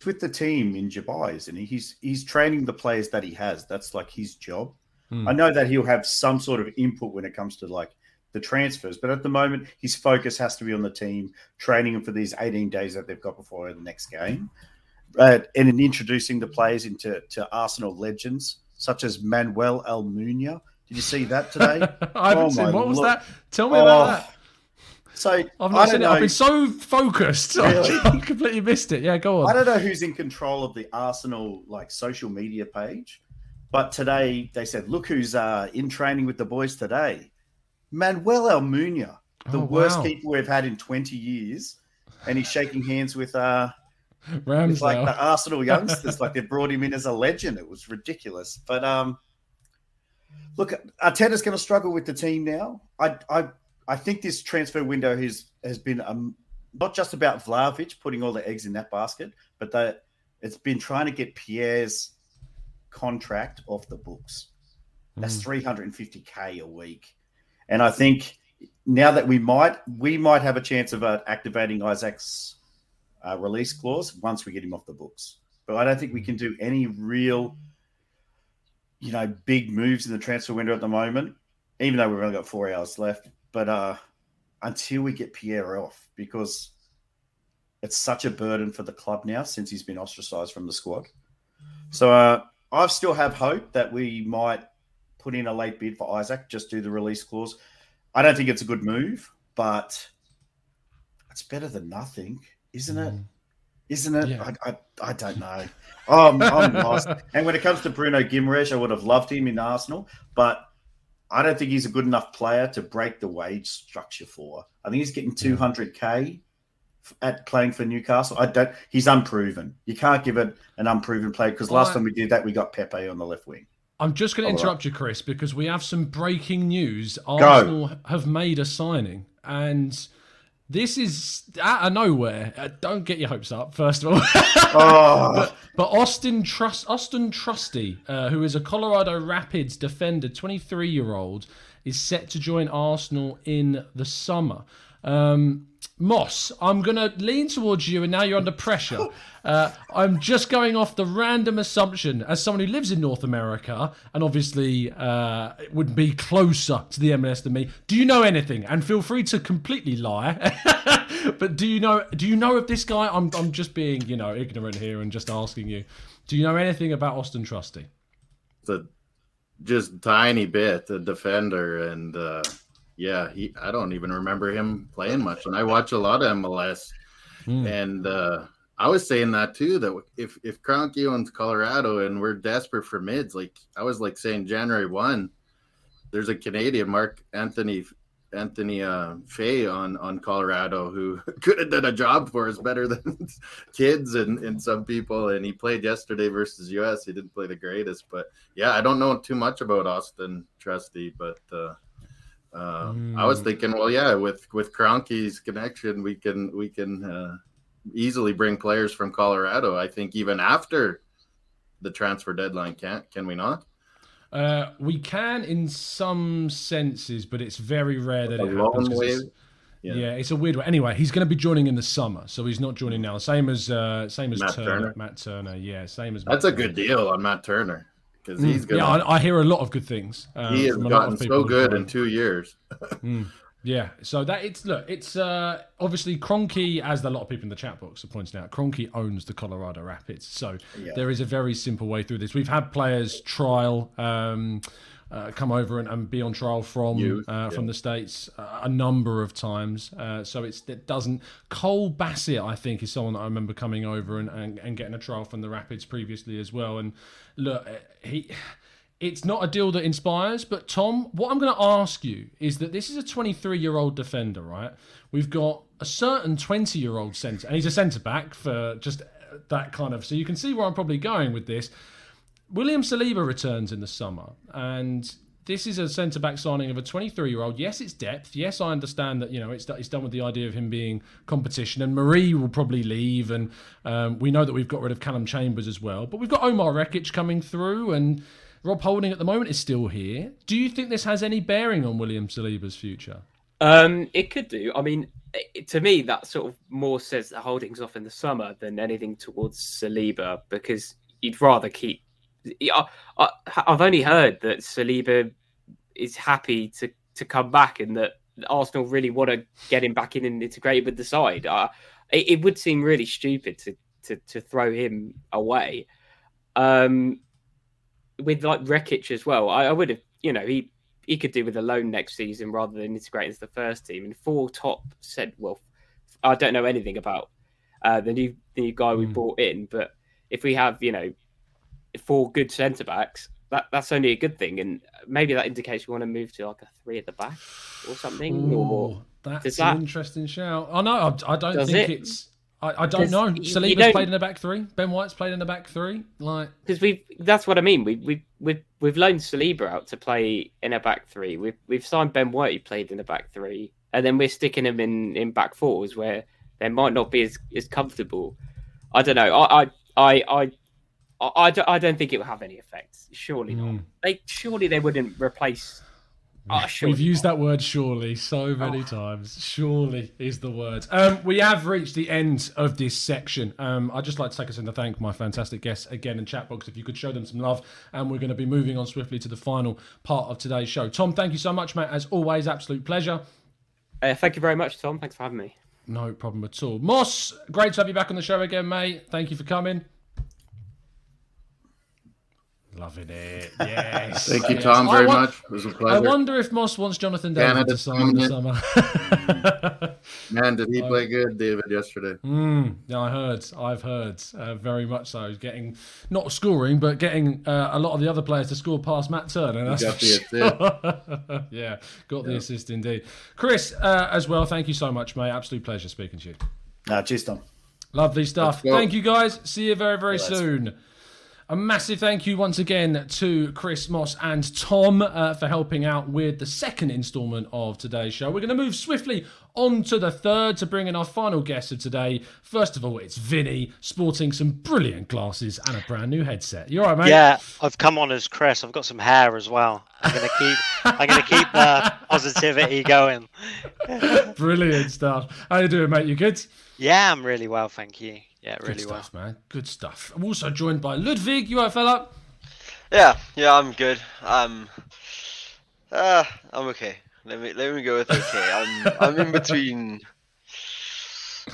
S8: With the team in Dubai, isn't he? He's he's training the players that he has. That's like his job.
S1: Hmm.
S8: I know that he'll have some sort of input when it comes to like the transfers, but at the moment his focus has to be on the team, training them for these 18 days that they've got before the next game. Uh, and in introducing the players into to Arsenal legends such as Manuel Almunia. Did you see that today?
S1: I haven't
S8: Oh
S1: seen. What was
S8: Lord.
S1: that? Tell me about that.
S8: So
S1: I've
S8: I
S1: not seen it. I've been so focused.
S8: Really?
S1: I completely missed it. Yeah, go on.
S8: I don't know who's in control of the Arsenal like social media page, but today they said, "Look who's uh, in training with the boys today." Manuel Almunia, the
S1: Oh,
S8: worst
S1: wow.
S8: keeper we've had in twenty years, and he's shaking hands with uh, with like the Arsenal youngsters. like they brought him in as a legend. It was ridiculous. But um, look, Arteta's going to struggle with the team now. I I I think this transfer window has has been um not just about Vlahovic putting all the eggs in that basket, but that it's been trying to get Pierre's contract off the books. That's
S1: Mm.
S8: three hundred and fifty k a week, and I think now that we might we might have a chance of uh, activating Isak's uh, release clause once we get him off the books. But I don't think we can do any real, you know, big moves in the transfer window at the moment, even though we've only got four hours left. But uh, until we get Pierre off, because it's such a burden for the club now since he's been ostracized from the squad. So uh, I still have hope that we might put in a late bid for Isak, just do the release clause. I don't think it's a good move, but it's better than nothing, isn't it? Isn't it?
S1: Yeah.
S8: I, I, I don't know. Um, I'm lost. And when it comes to Bruno Guimaraes, I would have loved him in Arsenal, but I don't think he's a good enough player to break the wage structure for. I think he's getting 200k at playing for Newcastle. I don't. He's unproven. You can't give it an unproven player because last time we did that, we got Pepe on the left wing.
S1: I'm just going to
S8: All right.
S1: interrupt you, Chris, because we have some breaking news. Arsenal have made a signing, and this is out of nowhere. Uh, don't get your hopes up, first of all.
S8: Oh.
S1: but, but Austin Trust, Austin Trusty, uh, who is a Colorado Rapids defender, 23 year old, is set to join Arsenal in the summer. Um, Moss, I'm going to lean towards you, and now you're under pressure. Uh, I'm just going off the random assumption, as someone who lives in North America and obviously uh, would be closer to the MLS than me. Do you know anything? And feel free to completely lie. but do you know? Do you know of this guy? I'm I'm just being you know ignorant here and just asking you. Do you know anything about Austin Trusty?
S7: the just tiny bit a defender and uh yeah he i don't even remember him playing much and i watch a lot of mls
S1: Hmm.
S7: and uh i was saying that too that if if Kroenke owns colorado and we're desperate for mids like i was like saying january 1 there's a canadian mark anthony anthony uh Kaye on on colorado who could have done a job for us better than kids and and some people and he played yesterday versus us he didn't play the greatest but yeah i don't know too much about austin trusty but uh uh, I was
S1: Mm.
S7: thinking, well, yeah, with with Kroenke's connection, we can we can uh, easily bring players from Colorado. I think even after the transfer deadline, can't can we not?
S1: Uh, we can in some senses, but it's very rare that
S7: A
S1: it happens. it's-
S7: Yeah.
S1: Yeah. it's a weird one. Anyway, he's going to be joining in the summer, so he's not joining now. Same as uh, same as
S7: Matt
S1: Turner,
S7: Turner.
S1: Matt Turner. Yeah, same as.
S7: Matt That's
S1: Matt
S7: a good deal on Matt Turner because
S1: Mm.
S7: he's gonna.
S1: Yeah, I, I hear a lot of good things. um,
S7: he has
S1: from a lot
S7: gotten so good in two years.
S1: Mm. Yeah, so that it's look, it's uh, obviously Kroenke, as a lot of people in the chat box are pointing out, Kroenke owns the Colorado Rapids, so
S8: Yeah.
S1: there is a very simple way through this. We've had players trial, um, uh, come over and, and be on trial from
S7: Youth,
S1: uh, from the states uh, a number of times. Uh, so it's it doesn't. Cole Bassett, I think, is someone that I remember coming over and, and, and getting a trial from the Rapids previously as well. And look, he it's not a deal that inspires. But Tom, what I'm going to ask you is that this is a 23 year old defender, right? We've got a certain 20 year old centre, and he's a centre back for just that kind of. So you can see where I'm probably going with this. William Saliba returns in the summer, and this is a centre back signing of a 23 year old. Yes, it's depth. Yes, I understand that you know it's it's done with the idea of him being competition, and Mari will probably leave, and um, we know that we've got rid of Callum Chambers as well. But we've got Omar Rekik coming through, and Rob Holding at the moment is still here. Do you think this has any bearing on William Saliba's future?
S5: Um, it could do. I mean, it, to me, that sort of more says that Holding's off in the summer than anything towards Saliba because you'd rather keep. I, I, I've only heard that Saliba is happy to to come back and that Arsenal really want to get him back in and integrate with the side. Uh, it, it, would seem really stupid to to, to throw him away. Um, with like Rekik as well, I, I would have, you know, he he could do with a loan next season rather than integrating into the first team. And four top said, well, I don't know anything about uh, the new the new guy we mm. brought in, but if we have, you know, four good centre backs, that that's only a good thing, and maybe that indicates we want to move to like a three at the back or something.
S1: Ooh, or that's that... an interesting shout. Oh no, I, I don't Does think it? it's. I, I don't know. Saliba's played in the back three. Ben White's played in the back three. Like
S5: because we that's what I mean. We we we've we've loaned Saliba out to play in a back three. We've we've signed Ben White who played in the back three, and then we're sticking him in in back fours where they might not be as as comfortable. I don't know. I I I, I I, don't think it will have any effect. Surely not. Hmm. They surely they wouldn't replace.
S1: We've used that word surely so many oh. times. Surely is the word. Um, we have reached the end of this section. Um, I'd just like to take us in to thank my fantastic guests again in chat box. If you could show them some love, and we're going to be moving on swiftly to the final part of today's show. Tom, thank you so much, mate. As always, absolute pleasure.
S5: Uh, thank you very much, Tom. Thanks for having me.
S1: No problem at all. Moss, great to have you back on the show again, mate. Thank you for coming. Loving it. Yes.
S7: Thank you,
S1: yes.
S7: Tom, very wa- much. It was a pleasure.
S1: I wonder if Moss wants Jonathan David to sign in the summer.
S7: Man, did he play good, David, yesterday?
S1: Mm, yeah, I heard. I've heard. Uh, very much so. He's getting, not scoring, but getting uh, a lot of the other players to score past Matt Turner. That's got the assist. yeah, got the assist indeed. Chris, uh, as well, thank you so much, mate. Absolute pleasure speaking to you.
S8: Uh, cheers, Tom.
S1: Lovely stuff. Thank you, guys. See you very, very soon. A massive thank you once again to Chris Moss and Tom uh, for helping out with the second instalment of today's show. We're going to move swiftly on to the third to bring in our final guest of today. First of all, it's Vinny sporting some brilliant glasses and a brand new headset. You all right, mate?
S9: Yeah, I've come on as Chris. I've got some hair as well. I'm going to keep. I'm going to keep the positivity going.
S1: brilliant stuff. How are you doing, mate? You good?
S9: Yeah, I'm really well, thank you. Yeah, really
S1: Good stuff,
S9: well.
S1: man. Good stuff. I'm also joined by Ludwig. You alright, fella?
S10: Yeah, yeah, I'm good. Um, uh, I'm okay. Let me let me go with okay. I'm I'm in between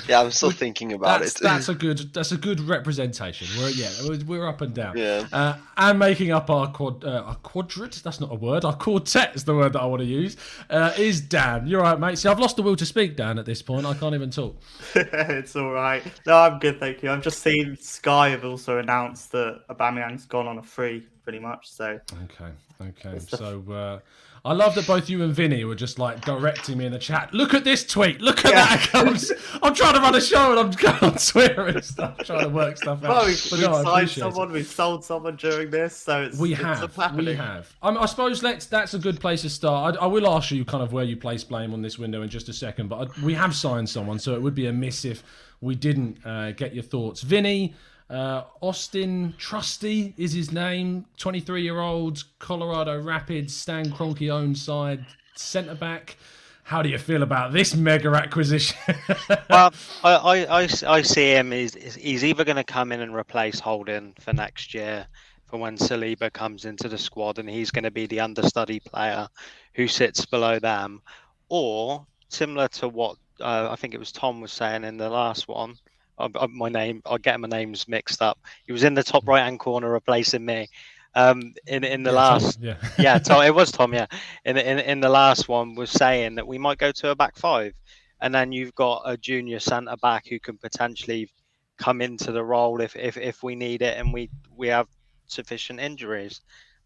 S10: yeah, I'm still thinking about
S1: that's,
S10: it.
S1: that's a good. That's a good representation. We're yeah, we're up and down.
S10: Yeah.
S1: Uh, and making up our quad, uh, our quadrant. That's not a word. Our quartet is the word that I want to use. Uh, is Dan? You're right, mate. See, I've lost the will to speak, Dan. At this point, I can't even talk.
S11: it's all right. No, I'm good, thank you. I've just seen Sky have also announced that Aubameyang's gone on a free, pretty much. So.
S1: Okay. Okay. So. Uh, I love that both you and Vinny were just like directing me in the chat. Look at this tweet. Look at yeah. that. I'm, I'm, trying to run a show and I'm going on Twitter and stuff, trying to work stuff out.
S11: Well, we've, we've no, signed someone, it. we've sold someone during this, so it's
S1: we
S11: it's
S1: have. We have. I suppose let's. That's a good place to start. I, I, will ask you kind of where you place blame on this window in just a second, but I, we have signed someone, so it would be a miss if we didn't uh, get your thoughts. Vinny. Uh, Austin Trusty is his name. 23 year old Colorado Rapids, Stan Kroenke owned side centre back. How do you feel about this mega acquisition?
S9: well, I, I, I, I, see him. He's, he's either going to come in and replace Holding for next year for when Saliba comes into the squad and he's going to be the understudy player who sits below them, or similar to what uh, I think it was Tom was saying in the last one, I, I, my name, I get my names mixed up. He was in the top right hand corner replacing me. Um, in in the
S1: yeah,
S9: last,
S1: Tom, yeah,
S9: yeah, Tom, it was Tom, yeah. In, in in the last one was saying that we might go to a back five, and then you've got a junior centre back who can potentially come into the role if, if if we need it and we we have sufficient injuries.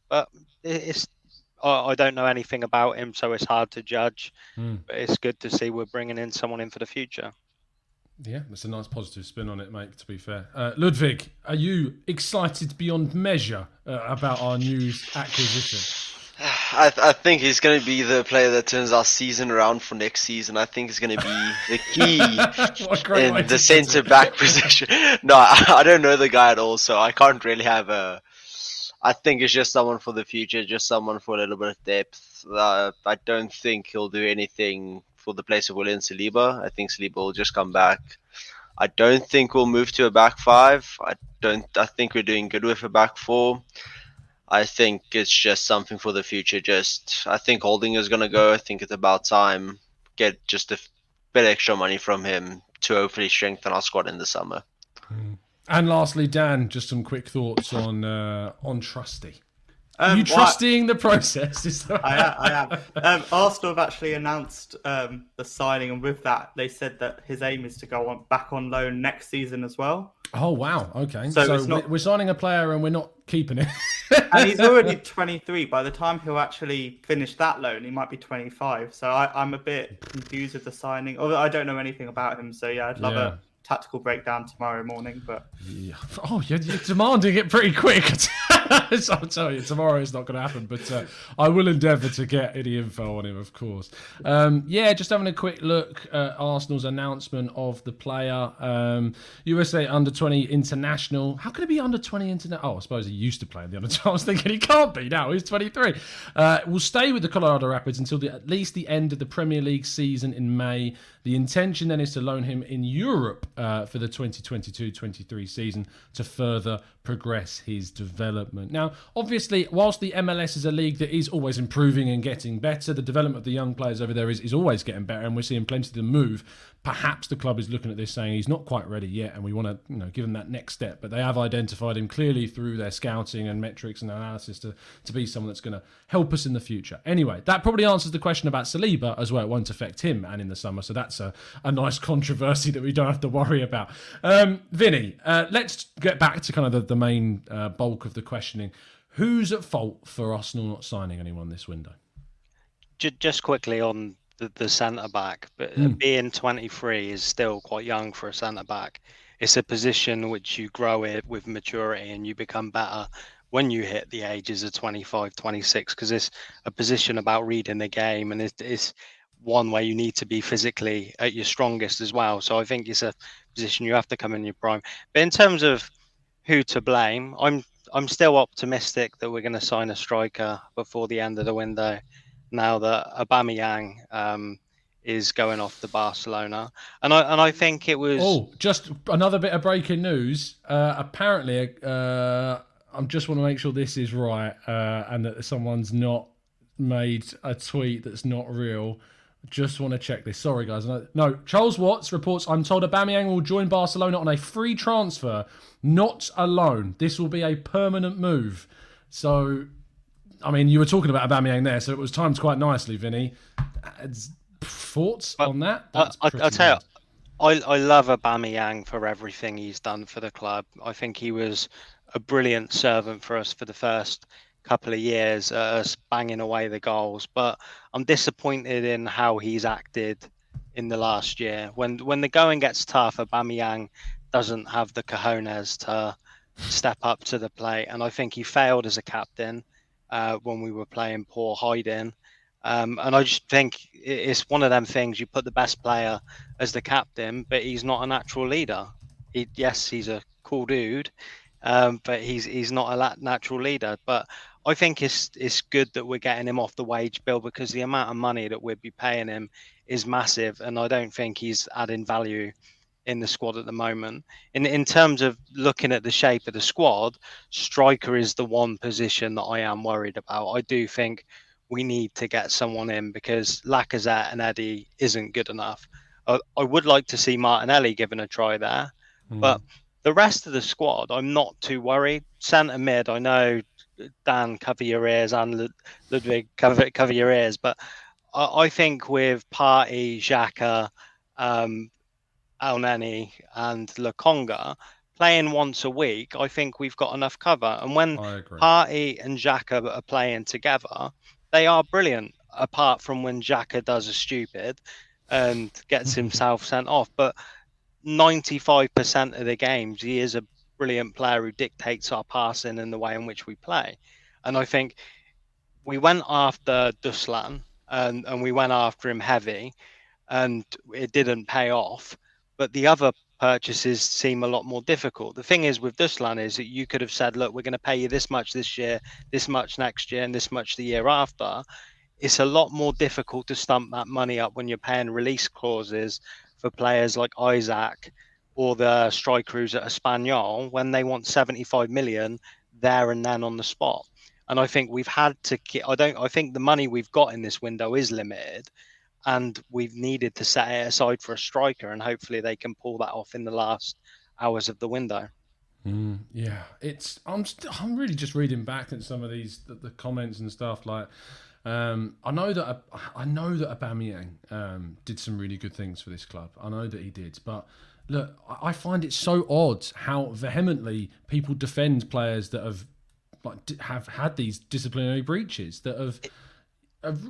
S9: but it's I don't know anything about him, so it's hard to judge.
S1: Hmm.
S9: But it's good to see we're bringing in someone in for the future.
S1: Yeah, that's a nice positive spin on it, mate. To be fair, uh, Ludwig, are you excited beyond measure uh, about our new acquisition?
S10: I, th- I think he's going to be the player that turns our season around for next season. I think he's going to be the key
S1: What a great way
S10: in the centre back position. No, I, I don't know the guy at all, so I can't really have a. I think it's just someone for the future, just someone for a little bit of depth. Uh, I don't think he'll do anything for the place of William Saliba. I think Saliba will just come back. I don't think we'll move to a back five. I don't. I think we're doing good with a back four. I think it's just something for the future. Just I think Holding is gonna go. I think it's about time get just a bit extra money from him to hopefully strengthen our squad in the summer.
S1: And lastly, Dan, just some quick thoughts on uh, on Trusty.
S11: Um,
S1: are you
S11: well,
S1: trusting the process?
S11: I am. I am. Um, Arsenal have actually announced um, the signing, and with that, they said that his aim is to go on back on loan next season as well.
S1: Oh wow! Okay,
S11: So
S1: so,
S11: not-
S1: we- we're signing a player and we're not keeping it.
S11: and he's already 23. By the time he'll actually finish that loan, he might be 25. So I, I'm a bit confused with the signing. Although I don't know anything about him, so yeah, I'd love
S1: Yeah.
S11: a tactical breakdown tomorrow morning. But
S1: Yeah. Oh, you're, you're demanding it pretty quick. I'll tell you, tomorrow is not going to happen, but uh, I will endeavour to get any info on him, of course. Um, yeah, just having a quick look at Arsenal's announcement of the player. Um, USA under 20 international. How could it be under 20 international? Oh, I suppose he used to play in the under 20. I was thinking he can't be now. He's 23. Uh, will stay with the Colorado Rapids until the, at least the end of the Premier League season in May. The intention then is to loan him in Europe uh, for the 2022-23 season to further progress his development. Now, obviously, whilst the MLS is a league that is always improving and getting better, the development of the young players over there is, is always getting better, and we're seeing plenty of them move. Perhaps the club is looking at this saying he's not quite ready yet, and we want to you know give him that next step. But they have identified him clearly through their scouting and metrics and analysis to, to be someone that's going to help us in the future. Anyway, that probably answers the question about Saliba as well. It won't affect him and in the summer, so that's a, a nice controversy that we don't have to worry about. Um, Vinny, uh, let's get back to kind of the, the main uh, bulk of the questioning. Who's at fault for Arsenal not signing anyone this window?
S9: Just quickly on the, the centre back, but
S1: Hmm.
S9: being 23 is still quite young for a centre back. It's a position which you grow it with maturity and you become better when you hit the ages of 25, 26, because it's a position about reading the game and it's, it's one where you need to be physically at your strongest as well. So I think it's a position you have to come in your prime. But in terms of who to blame, I'm I'm still optimistic that we're going to sign a striker before the end of the window now that Aubameyang um, is going off to Barcelona, and I and I think it was.
S1: Oh, just another bit of breaking news. Uh, apparently, uh, I just want to make sure this is right uh, and that someone's not made a tweet that's not real. Just want to check this. Sorry, guys. No, Charles Watts reports I'm told Aubameyang will join Barcelona on a free transfer, not a loan. This will be a permanent move. So, I mean, you were talking about Aubameyang there, so it was timed quite nicely, Vinny. Thoughts on that?
S9: I,
S1: That's
S9: I, I'll tell you, I, I love Aubameyang for everything he's done for the club. I think he was a brilliant servant for us for the first couple of years, uh, us banging away the goals. But I'm disappointed in how he's acted in the last year. When when the going gets tough, Aubameyang doesn't have the cojones to step up to the plate, and I think he failed as a captain uh, when we were playing poor hiding. Um, and I just think it's one of them things. You put the best player as the captain, but he's not a natural leader. He, yes, he's a cool dude, um, but he's he's not a natural leader. But I think it's it's good that we're getting him off the wage bill because the amount of money that we'd be paying him is massive, and I don't think he's adding value in the squad at the moment. In in terms of looking at the shape of the squad, striker is the one position that I am worried about. I do think we need to get someone in because Lacazette and Eddie isn't good enough. I, I would like to see Martinelli given a try there, but the rest of the squad, I'm not too worried. Centre mid, I know Dan cover your ears and Lud- Ludwig cover cover your ears, but I, I think with Partey, Xhaka, um, Elneny, and Lokonga, playing once a week, I think we've got enough cover. And when Partey and Xhaka are playing together, they are brilliant. Apart from when Xhaka does a stupid and gets himself sent off, but 95% of the games, he is a brilliant player who dictates our passing and the way in which we play. And I think we went after Dusan and, and we went after him heavy and it didn't pay off. But the other purchases seem a lot more difficult. The thing is with Dusan is that you could have said, look, we're going to pay you this much this year, this much next year, and this much the year after. It's a lot more difficult to stump that money up when you're paying release clauses for players like Isak or the strikers at Espanyol when they want 75 million there and then on the spot. And I think we've had to. I don't. I think the money we've got in this window is limited, and we've needed to set it aside for a striker, and hopefully they can pull that off in the last hours of the window.
S1: Mm, yeah, it's. I'm. St- I'm really just reading back at some of these the, the comments and stuff. Like, um, I know that I know that Aubameyang um, did some really good things for this club. I know that he did, but look, I find it so odd how vehemently people defend players that have like have had these disciplinary breaches that have.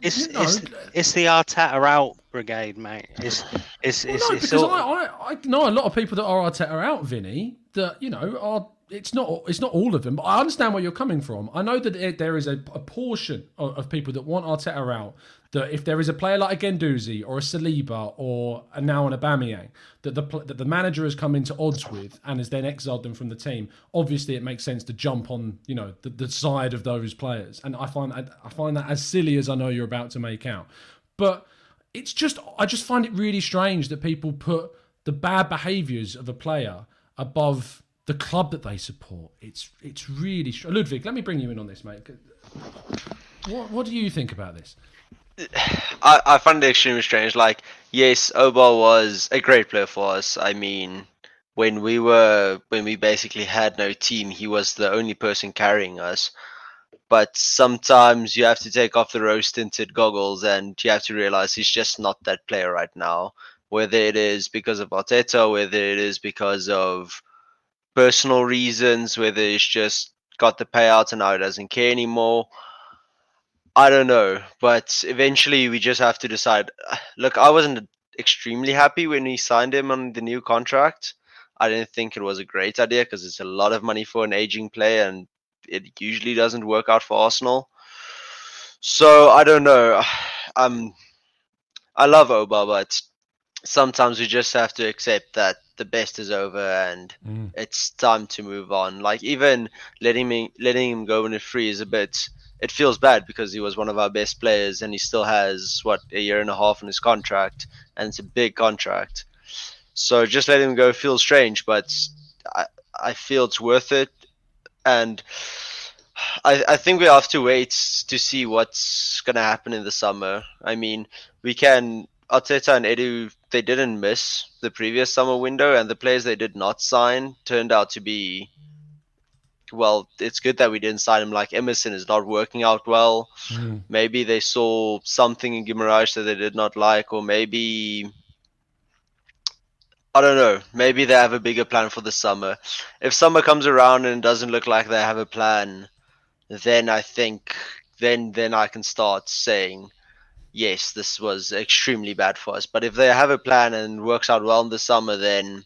S9: It's,
S1: you know,
S9: it's, it's the Arteta out brigade, mate. It's it's
S1: well,
S9: it's,
S1: no,
S9: it's
S1: because
S9: all-
S1: I, I, I know a lot of people that are Arteta out, Vinny. That you know are it's not it's not all of them, but I understand where you're coming from. I know that it, there is a, a portion of, of people that want Arteta out. That if there is a player like a Guendouzi or a Saliba or a, now an Aubameyang that the that the manager has come into odds with and has then exiled them from the team, obviously it makes sense to jump on you know the, the side of those players. And I find I, I find that as silly as I know you're about to make out, but it's just I just find it really strange that people put the bad behaviours of a player above the club that they support. It's it's really str- Ludwig. Let me bring you in on this, mate. What what do you think about this?
S10: I, I find it extremely strange. Like, yes, Oba was a great player for us. I mean, when we were when we basically had no team, he was the only person carrying us. But sometimes you have to take off the rose tinted goggles and you have to realize he's just not that player right now. Whether it is because of Arteta, whether it is because of personal reasons, whether he's just got the payout and now he doesn't care anymore. I don't know, but eventually we just have to decide. Look, I wasn't extremely happy when we signed him on the new contract. I didn't think it was a great idea because it's a lot of money for an aging player, and it usually doesn't work out for Arsenal. So I don't know. Um, I love Oba, but sometimes we just have to accept that the best is over and
S1: Mm.
S10: it's time to move on. Like even letting me letting him go in a free is a bit. It feels bad because he was one of our best players and he still has what a year and a half on his contract and it's a big contract. So just letting him go feels strange, but I I feel it's worth it, and I I think we have to wait to see what's gonna happen in the summer. I mean, we can Arteta and Edu they didn't miss the previous summer window, and the players they did not sign turned out to be. Well, it's good that we didn't sign him. Like Emerson is not working out well. Hmm. Maybe they saw something in Guimaraes that they did not like, or maybe I don't know. Maybe they have a bigger plan for the summer. If summer comes around and it doesn't look like they have a plan, then I think then then I can start saying, yes, this was extremely bad for us. But if they have a plan and works out well in the summer, then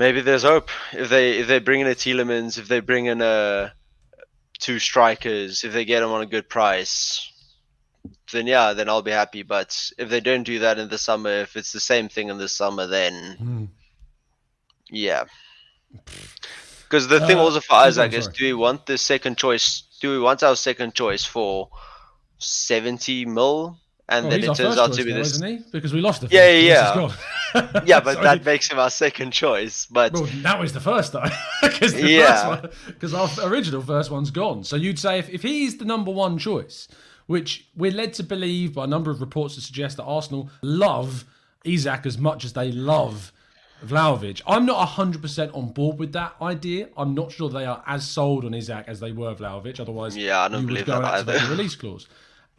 S10: maybe there's hope. If they if they bring in a Tielemans, if they bring in a two strikers, if they get them on a good price, then yeah, then I'll be happy. But if they don't do that in the summer, if it's the same thing in the summer, then
S1: Hmm.
S10: yeah. Because the thing
S1: Uh,
S10: also for
S1: Isak
S10: is, do we want the second choice? Do we want our second choice for seventy mil? And
S1: Well,
S10: then it turns out to be
S1: now,
S10: this.
S1: isn't he? Because we lost the
S10: Yeah,
S1: first,
S10: yeah, yeah. yeah, but that makes him our second choice. But
S1: Well, now he's the first though, because
S10: Yeah.
S1: because our original first one's gone. So you'd say if, if he's the number one choice, which we're led to believe by a number of reports that suggest that Arsenal love Isak as much as they love Vlahovic. I'm not 100% on board with that idea. I'm not sure they are as sold on Isak as they were Vlahovic. Otherwise,
S10: Yeah, I don't
S1: you would
S10: believe
S1: go
S10: that
S1: activate
S10: either.
S1: the release clause.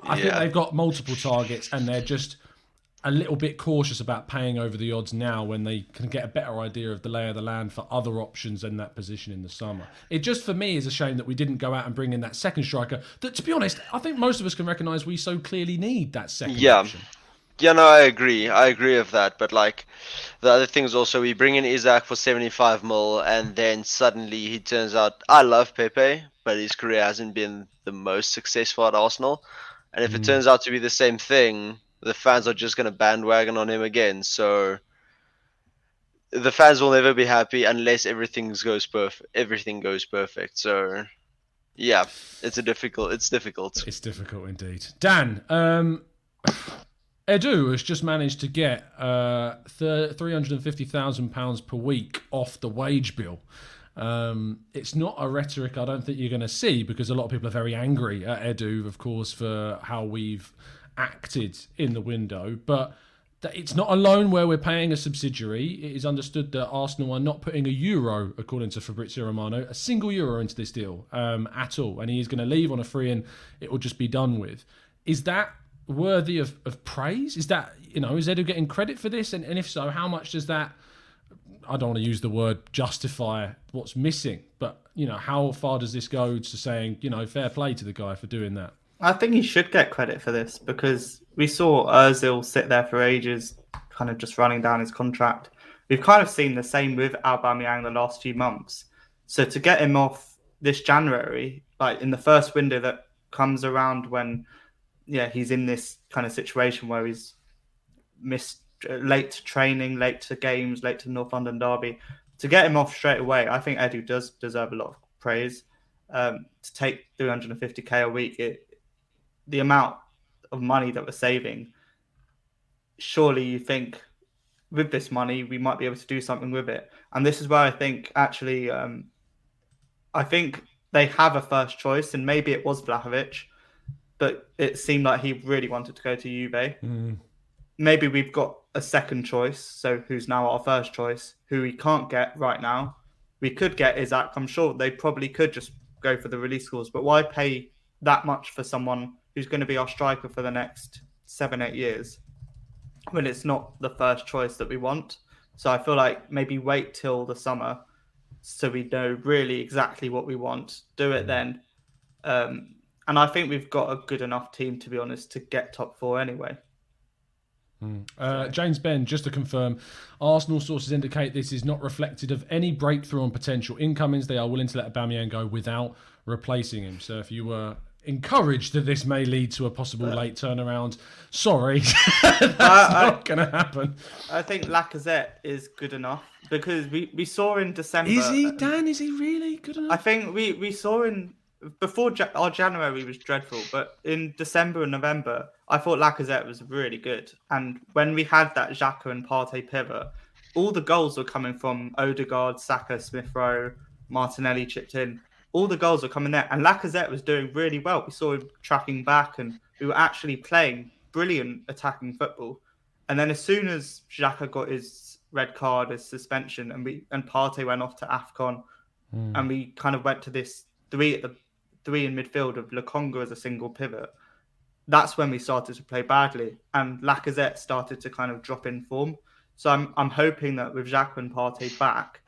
S1: I think they've got multiple targets and they're just a little bit cautious about paying over the odds now when they can get a better idea of the lay of the land for other options in that position in the summer. It just for me is a shame that we didn't go out and bring in that second striker. That to be honest, I think most of us can recognise we so clearly need that second
S10: Yeah.
S1: option.
S10: Yeah, no, I agree. I agree with that. But like, the other thing is also we bring in Isak for 75 mil, and then suddenly he turns out I love Pepe, but his career hasn't been the most successful at Arsenal. And if it
S1: Mm.
S10: turns out to be the same thing, the fans are just going to bandwagon on him again. So the fans will never be happy unless everything goes perfect. Everything goes perfect. So yeah, it's a difficult. It's difficult.
S1: It's difficult indeed. Dan, um, Edu has just managed to get uh, three hundred and fifty thousand pounds per week off the wage bill. Um, it's not a rhetoric I don't think you're going to see because a lot of people are very angry at Edu, of course, for how we've acted in the window. But it's not a loan where we're paying a subsidiary. It is understood that Arsenal are not putting a euro, according to Fabrizio Romano, a single euro into this deal um, at all. And he is going to leave on a free and it will just be done with. Is that worthy of, of praise? Is that, you know, is Edu getting credit for this? And, and if so, how much does that, I don't want to use the word justify what's missing, but, you know, how far does this go to saying, you know, fair play to the guy for doing that?
S11: I think he should get credit for this because we saw Ozil sit there for ages, kind of just running down his contract. We've kind of seen the same with Aubameyang the last few months. So to get him off this January, like in the first window that comes around when, yeah, he's in this kind of situation where he's missed late to training, late to games, late to North London derby. To get him off straight away, I think Edu does deserve a lot of praise. Um, to take 350k a week, it, the amount of money that we're saving, surely you think with this money we might be able to do something with it. And this is where I think actually, um, I think they have a first choice, and maybe it was Vlahovic, but it seemed like he really wanted to go to Juve. Maybe we've got a second choice, so who's now our first choice, who we can't get right now. We could get Isak. I'm sure they probably could just go for the release clause, but why pay that much for someone who's going to be our striker for the next seven, eight years when it's not the first choice that we want? So I feel like maybe wait till the summer so we know really exactly what we want. Do it then. Um, and I think we've got a good enough team, to be honest, to get top four anyway.
S1: Uh, James Benge, just to confirm, Arsenal sources indicate this is not reflected of any breakthrough on potential incomings. They are willing to let Aubameyang go without replacing him. So if you were encouraged that this may lead to a possible late turnaround, sorry, that's
S11: I-
S1: not going to happen.
S11: I think Lacazette is good enough because we, we saw in December.
S1: Is he, Dan? Is he really good enough?
S11: I think we, we saw in before Ja- our January was dreadful, but in December and November, I thought Lacazette was really good. And when we had that Xhaka and Partey pivot, all the goals were coming from Odegaard, Saka, Smith Rowe, Martinelli chipped in. All the goals were coming there, and Lacazette was doing really well. We saw him tracking back, and we were actually playing brilliant attacking football. And then as soon as Xhaka got his red card, his suspension, and we and Partey went off to Afcon,
S1: Hmm.
S11: and we kind of went to this three at the three in midfield of Lokonga as a single pivot. That's when we started to play badly, and Lacazette started to kind of drop in form. So I'm I'm hoping that with Xhaka and Partey back,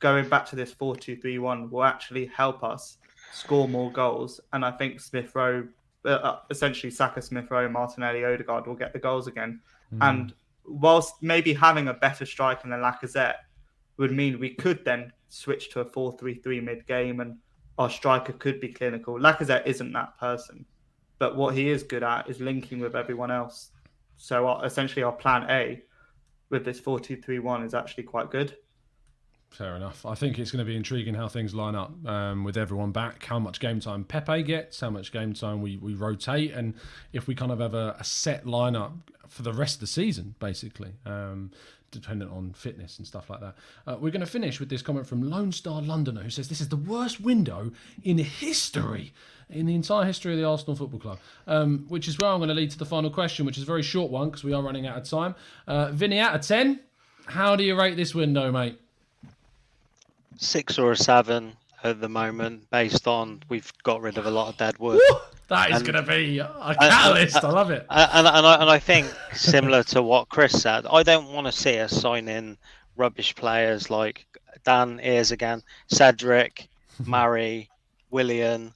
S11: going back to this four-two-three-one will actually help us score more goals. And I think Smith Rowe, uh, uh, essentially Saka, Smith Rowe, Martinelli, Odegaard will get the goals again. And whilst maybe having a better striker than Lacazette would mean we could then switch to a 4-3-3 mid-game and our striker could be clinical. Lacazette isn't that person, but what he is good at is linking with everyone else. So our, essentially, our plan A with this 4-2-3-1 is actually quite good.
S1: Fair enough. I think it's going to be intriguing how things line up um, with everyone back, how much game time Pepe gets, how much game time we, we rotate, and if we kind of have a, a set lineup for the rest of the season, basically, um, dependent on fitness and stuff like that. Uh, we're going to finish with this comment from Lone Star Londoner who says this is the worst window in history. In the entire history of the Arsenal Football Club, um, which is where I'm going to lead to the final question, which is a very short one because we are running out of time. Uh, Vinny, out of 10, how do you rate this window, mate?
S9: six or a seven. At the moment, based on we've got rid of a lot of dead wood.
S1: That is going to be a
S9: and-
S1: catalyst.
S9: and-
S1: I love it.
S9: And, and, I, and I think similar to what Chris said, I don't want to see us sign in rubbish players like Dan Ears again, Cedric, Murray, Willian,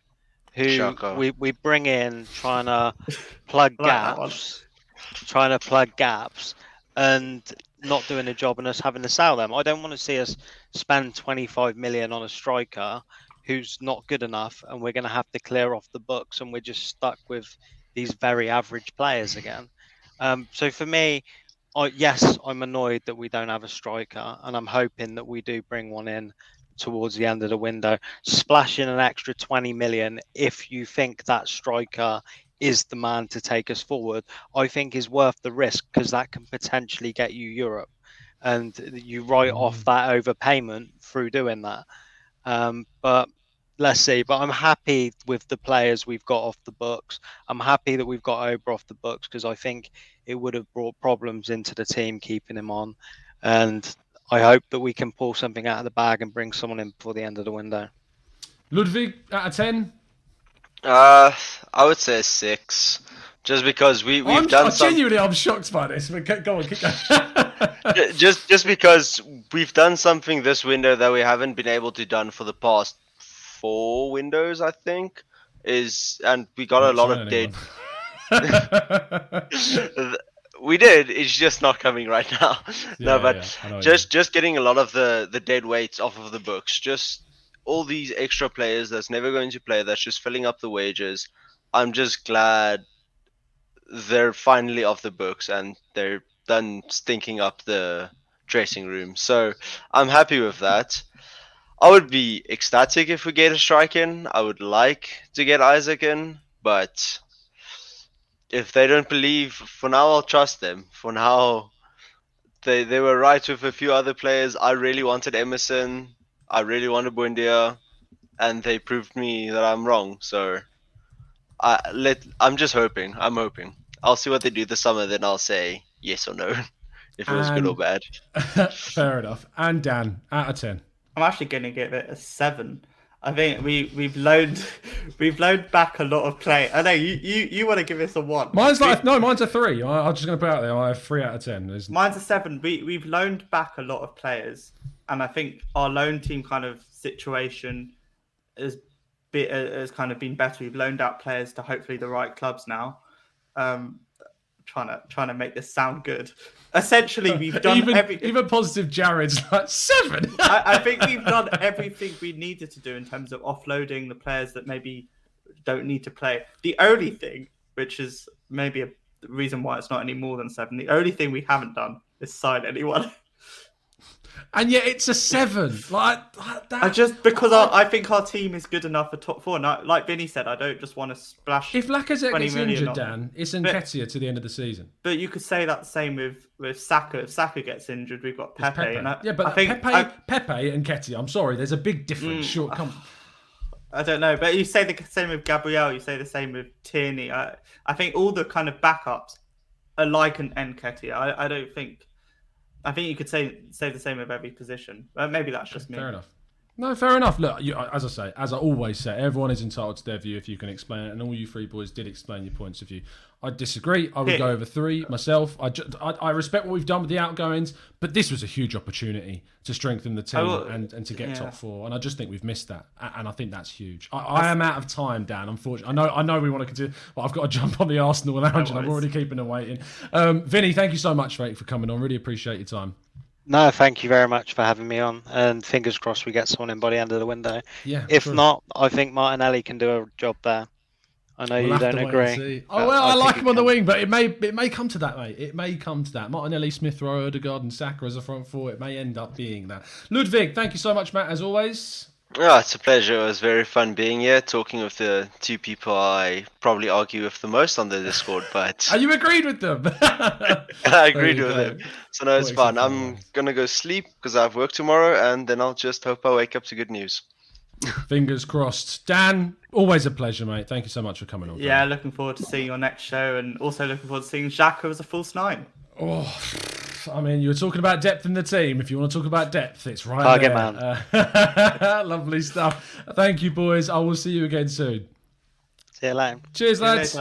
S9: who
S10: Shaka.
S9: we, we bring in trying to plug
S11: like
S9: gaps, trying to plug gaps, and not doing a job and us having to sell them. I don't want to see us spend 25 million on a striker who's not good enough, and we're going to have to clear off the books, and we're just stuck with these very average players again. Um, so for me, I, yes, I'm annoyed that we don't have a striker, and I'm hoping that we do bring one in towards the end of the window. splashing an extra 20 million if you think that striker is the man to take us forward. I think is worth the risk because that can potentially get you Europe, and you write off that overpayment through doing that. Um, but let's see. But I'm happy with the players we've got off the books. I'm happy that we've got Ober off the books because I think it would have brought problems into the team keeping him on. And I hope that we can pull something out of the bag and bring someone in before the end of the window.
S1: Ludwig out of ten.
S10: Uh, I would say six, just because we we've
S1: I'm,
S10: done
S1: I
S10: some.
S1: genuinely, I'm shocked by this. But go- on, keep going.
S10: Just just because we've done something this window that we haven't been able to done for the past four windows, I think, is and we got a lot of dead. we did. It's just not coming right now. no, but
S1: yeah,
S10: just just getting a lot of the the dead weights off of the books. Just all these extra players that's never going to play. That's just filling up the wages. I'm just glad they're finally off the books and they're done stinking up the dressing room. So I'm happy with that. I would be ecstatic if we get a strike in. I would like to get Isak in, but if they don't believe, for now I'll trust them. For now, they they were right with a few other players. I really wanted Emerson. I really wanted Buendia, and they proved me that I'm wrong. So I let I'm just hoping. I'm hoping. I'll see what they do this summer, then I'll say yes or no, if it was good or bad.
S1: Fair enough. And Dan out of ten.
S11: I'm actually going to give it a seven. I think we we've loaned we've loaned back a lot of play. I know you you, you want to give us a one.
S1: Mine's like no, mine's a three. I, I'm just going to put it out there. I have three out of ten. There's
S11: Mine's a seven. We we've loaned back a lot of players, and I think our loan team kind of situation has bit has kind of been better. We've loaned out players to hopefully the right clubs now. Um, trying to trying to make this sound good. Essentially, we've done
S1: even even positive. Jared's like seven.
S11: I, I think we've done everything we needed to do in terms of offloading the players that maybe don't need to play. The only thing, which is maybe a reason why it's not any more than seven, the only thing we haven't done is sign anyone.
S1: And yet it's a seven. Like, like that.
S11: I just because our, I think our team is good enough for top four. And I, like Vinny said, I don't just want to splash.
S1: If Lacazette
S11: 20
S1: gets injured. Dan, it's
S11: But-
S1: Nketiah to the end of the season.
S11: But you could say that same with with Saka. If Saka gets injured, we've got Pepe.
S1: Pepe.
S11: And I,
S1: yeah, but
S11: I think
S1: Pepe,
S11: I,
S1: Pepe and Nketiah. I'm sorry, there's a big difference.
S11: Mm.
S1: Sure, come.
S11: I don't know, but you say the same with Gabriel. You say the same with Tierney. I, I think all the kind of backups are like an Nketiah. I, I don't think. I think you could say say the same of every position. But maybe that's just me.
S1: Fair enough. No, fair enough. Look, you, as I say, as I always say, everyone is entitled to their view if you can explain it, and all you three boys did explain your points of view. I disagree. I would go over three myself. I, ju- I, I respect what we've done with the outgoings, but this was a huge opportunity to strengthen the team
S11: will-
S1: and, and to get
S11: yeah.
S1: top four, and I just think we've missed that, and I think that's huge. I, I am out of time, Dan. Unfortunately, I know I know we want to continue, but I've got to jump on the Arsenal lounge, and I'm already keeping them waiting. Um, Vinny, thank you so much, mate, for coming on. Really appreciate your time.
S9: No, thank you very much for having me on, and fingers crossed we get someone in by the end of the window.
S1: Yeah,
S9: If
S1: true.
S9: not, I think Martinelli can do a job there. I know
S1: We'll
S9: you don't agree.
S1: Oh well, I,
S9: think
S1: like him on the wing, but it may it may come to that, mate. It may come to that. Martinelli, Smith Rowe, Odegaard, and Saka as a front four. It may end up being that. Ludwig, thank you so much, Matt, as always.
S10: Yeah, it's a pleasure. It was very fun being here, talking with the two people I probably argue with the most on the Discord, but
S1: Are oh, you agreed with them?
S10: I agreed with
S1: go.
S10: them. So no, it's fun. I'm gonna go sleep because I have work tomorrow, and then I'll just hope I wake up to good news.
S1: Fingers crossed. Dan, always a pleasure, mate. Thank you so much for coming on.
S11: Yeah, looking forward to seeing your next show, and also looking forward to seeing Xhaka as a false nine.
S1: Oh, I mean, you were talking about depth in the team. If you want to talk about depth, it's right
S9: Target
S1: there.
S9: man.
S1: Uh, lovely stuff. Thank you, boys. I will see you again soon.
S9: See you later.
S1: Cheers,
S9: See you
S1: lads.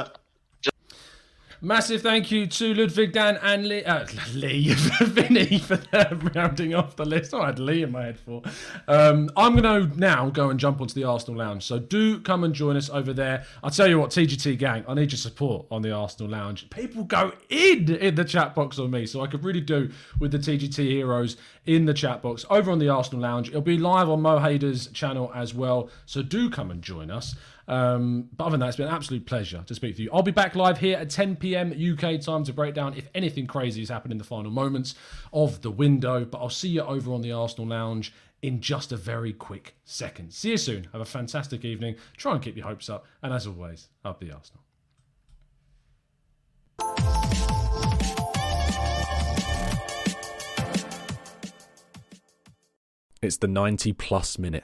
S1: Massive thank you to Ludwig, Dan, and Lee, uh, Lee Vinny for their rounding off the list. I had Lee in my head for. Um, I'm going to now go and jump onto the Arsenal Lounge. So do come and join us over there. I'll tell you what, TGT gang, I need your support on the Arsenal Lounge. People go in in the chat box on me, so I could really do with the TGT heroes in the chat box over on the Arsenal Lounge. It'll be live on Mo Hader's channel as well. So do come and join us. Um, but other than that, it's been an absolute pleasure to speak to you. I'll be back live here at 10 p.m. UK time to break down if anything crazy has happened in the final moments of the window. But I'll see you over on the Arsenal Lounge in just a very quick second. See you soon. Have a fantastic evening. Try and keep your hopes up. And as always, up the Arsenal.
S12: It's the 90 plus minute.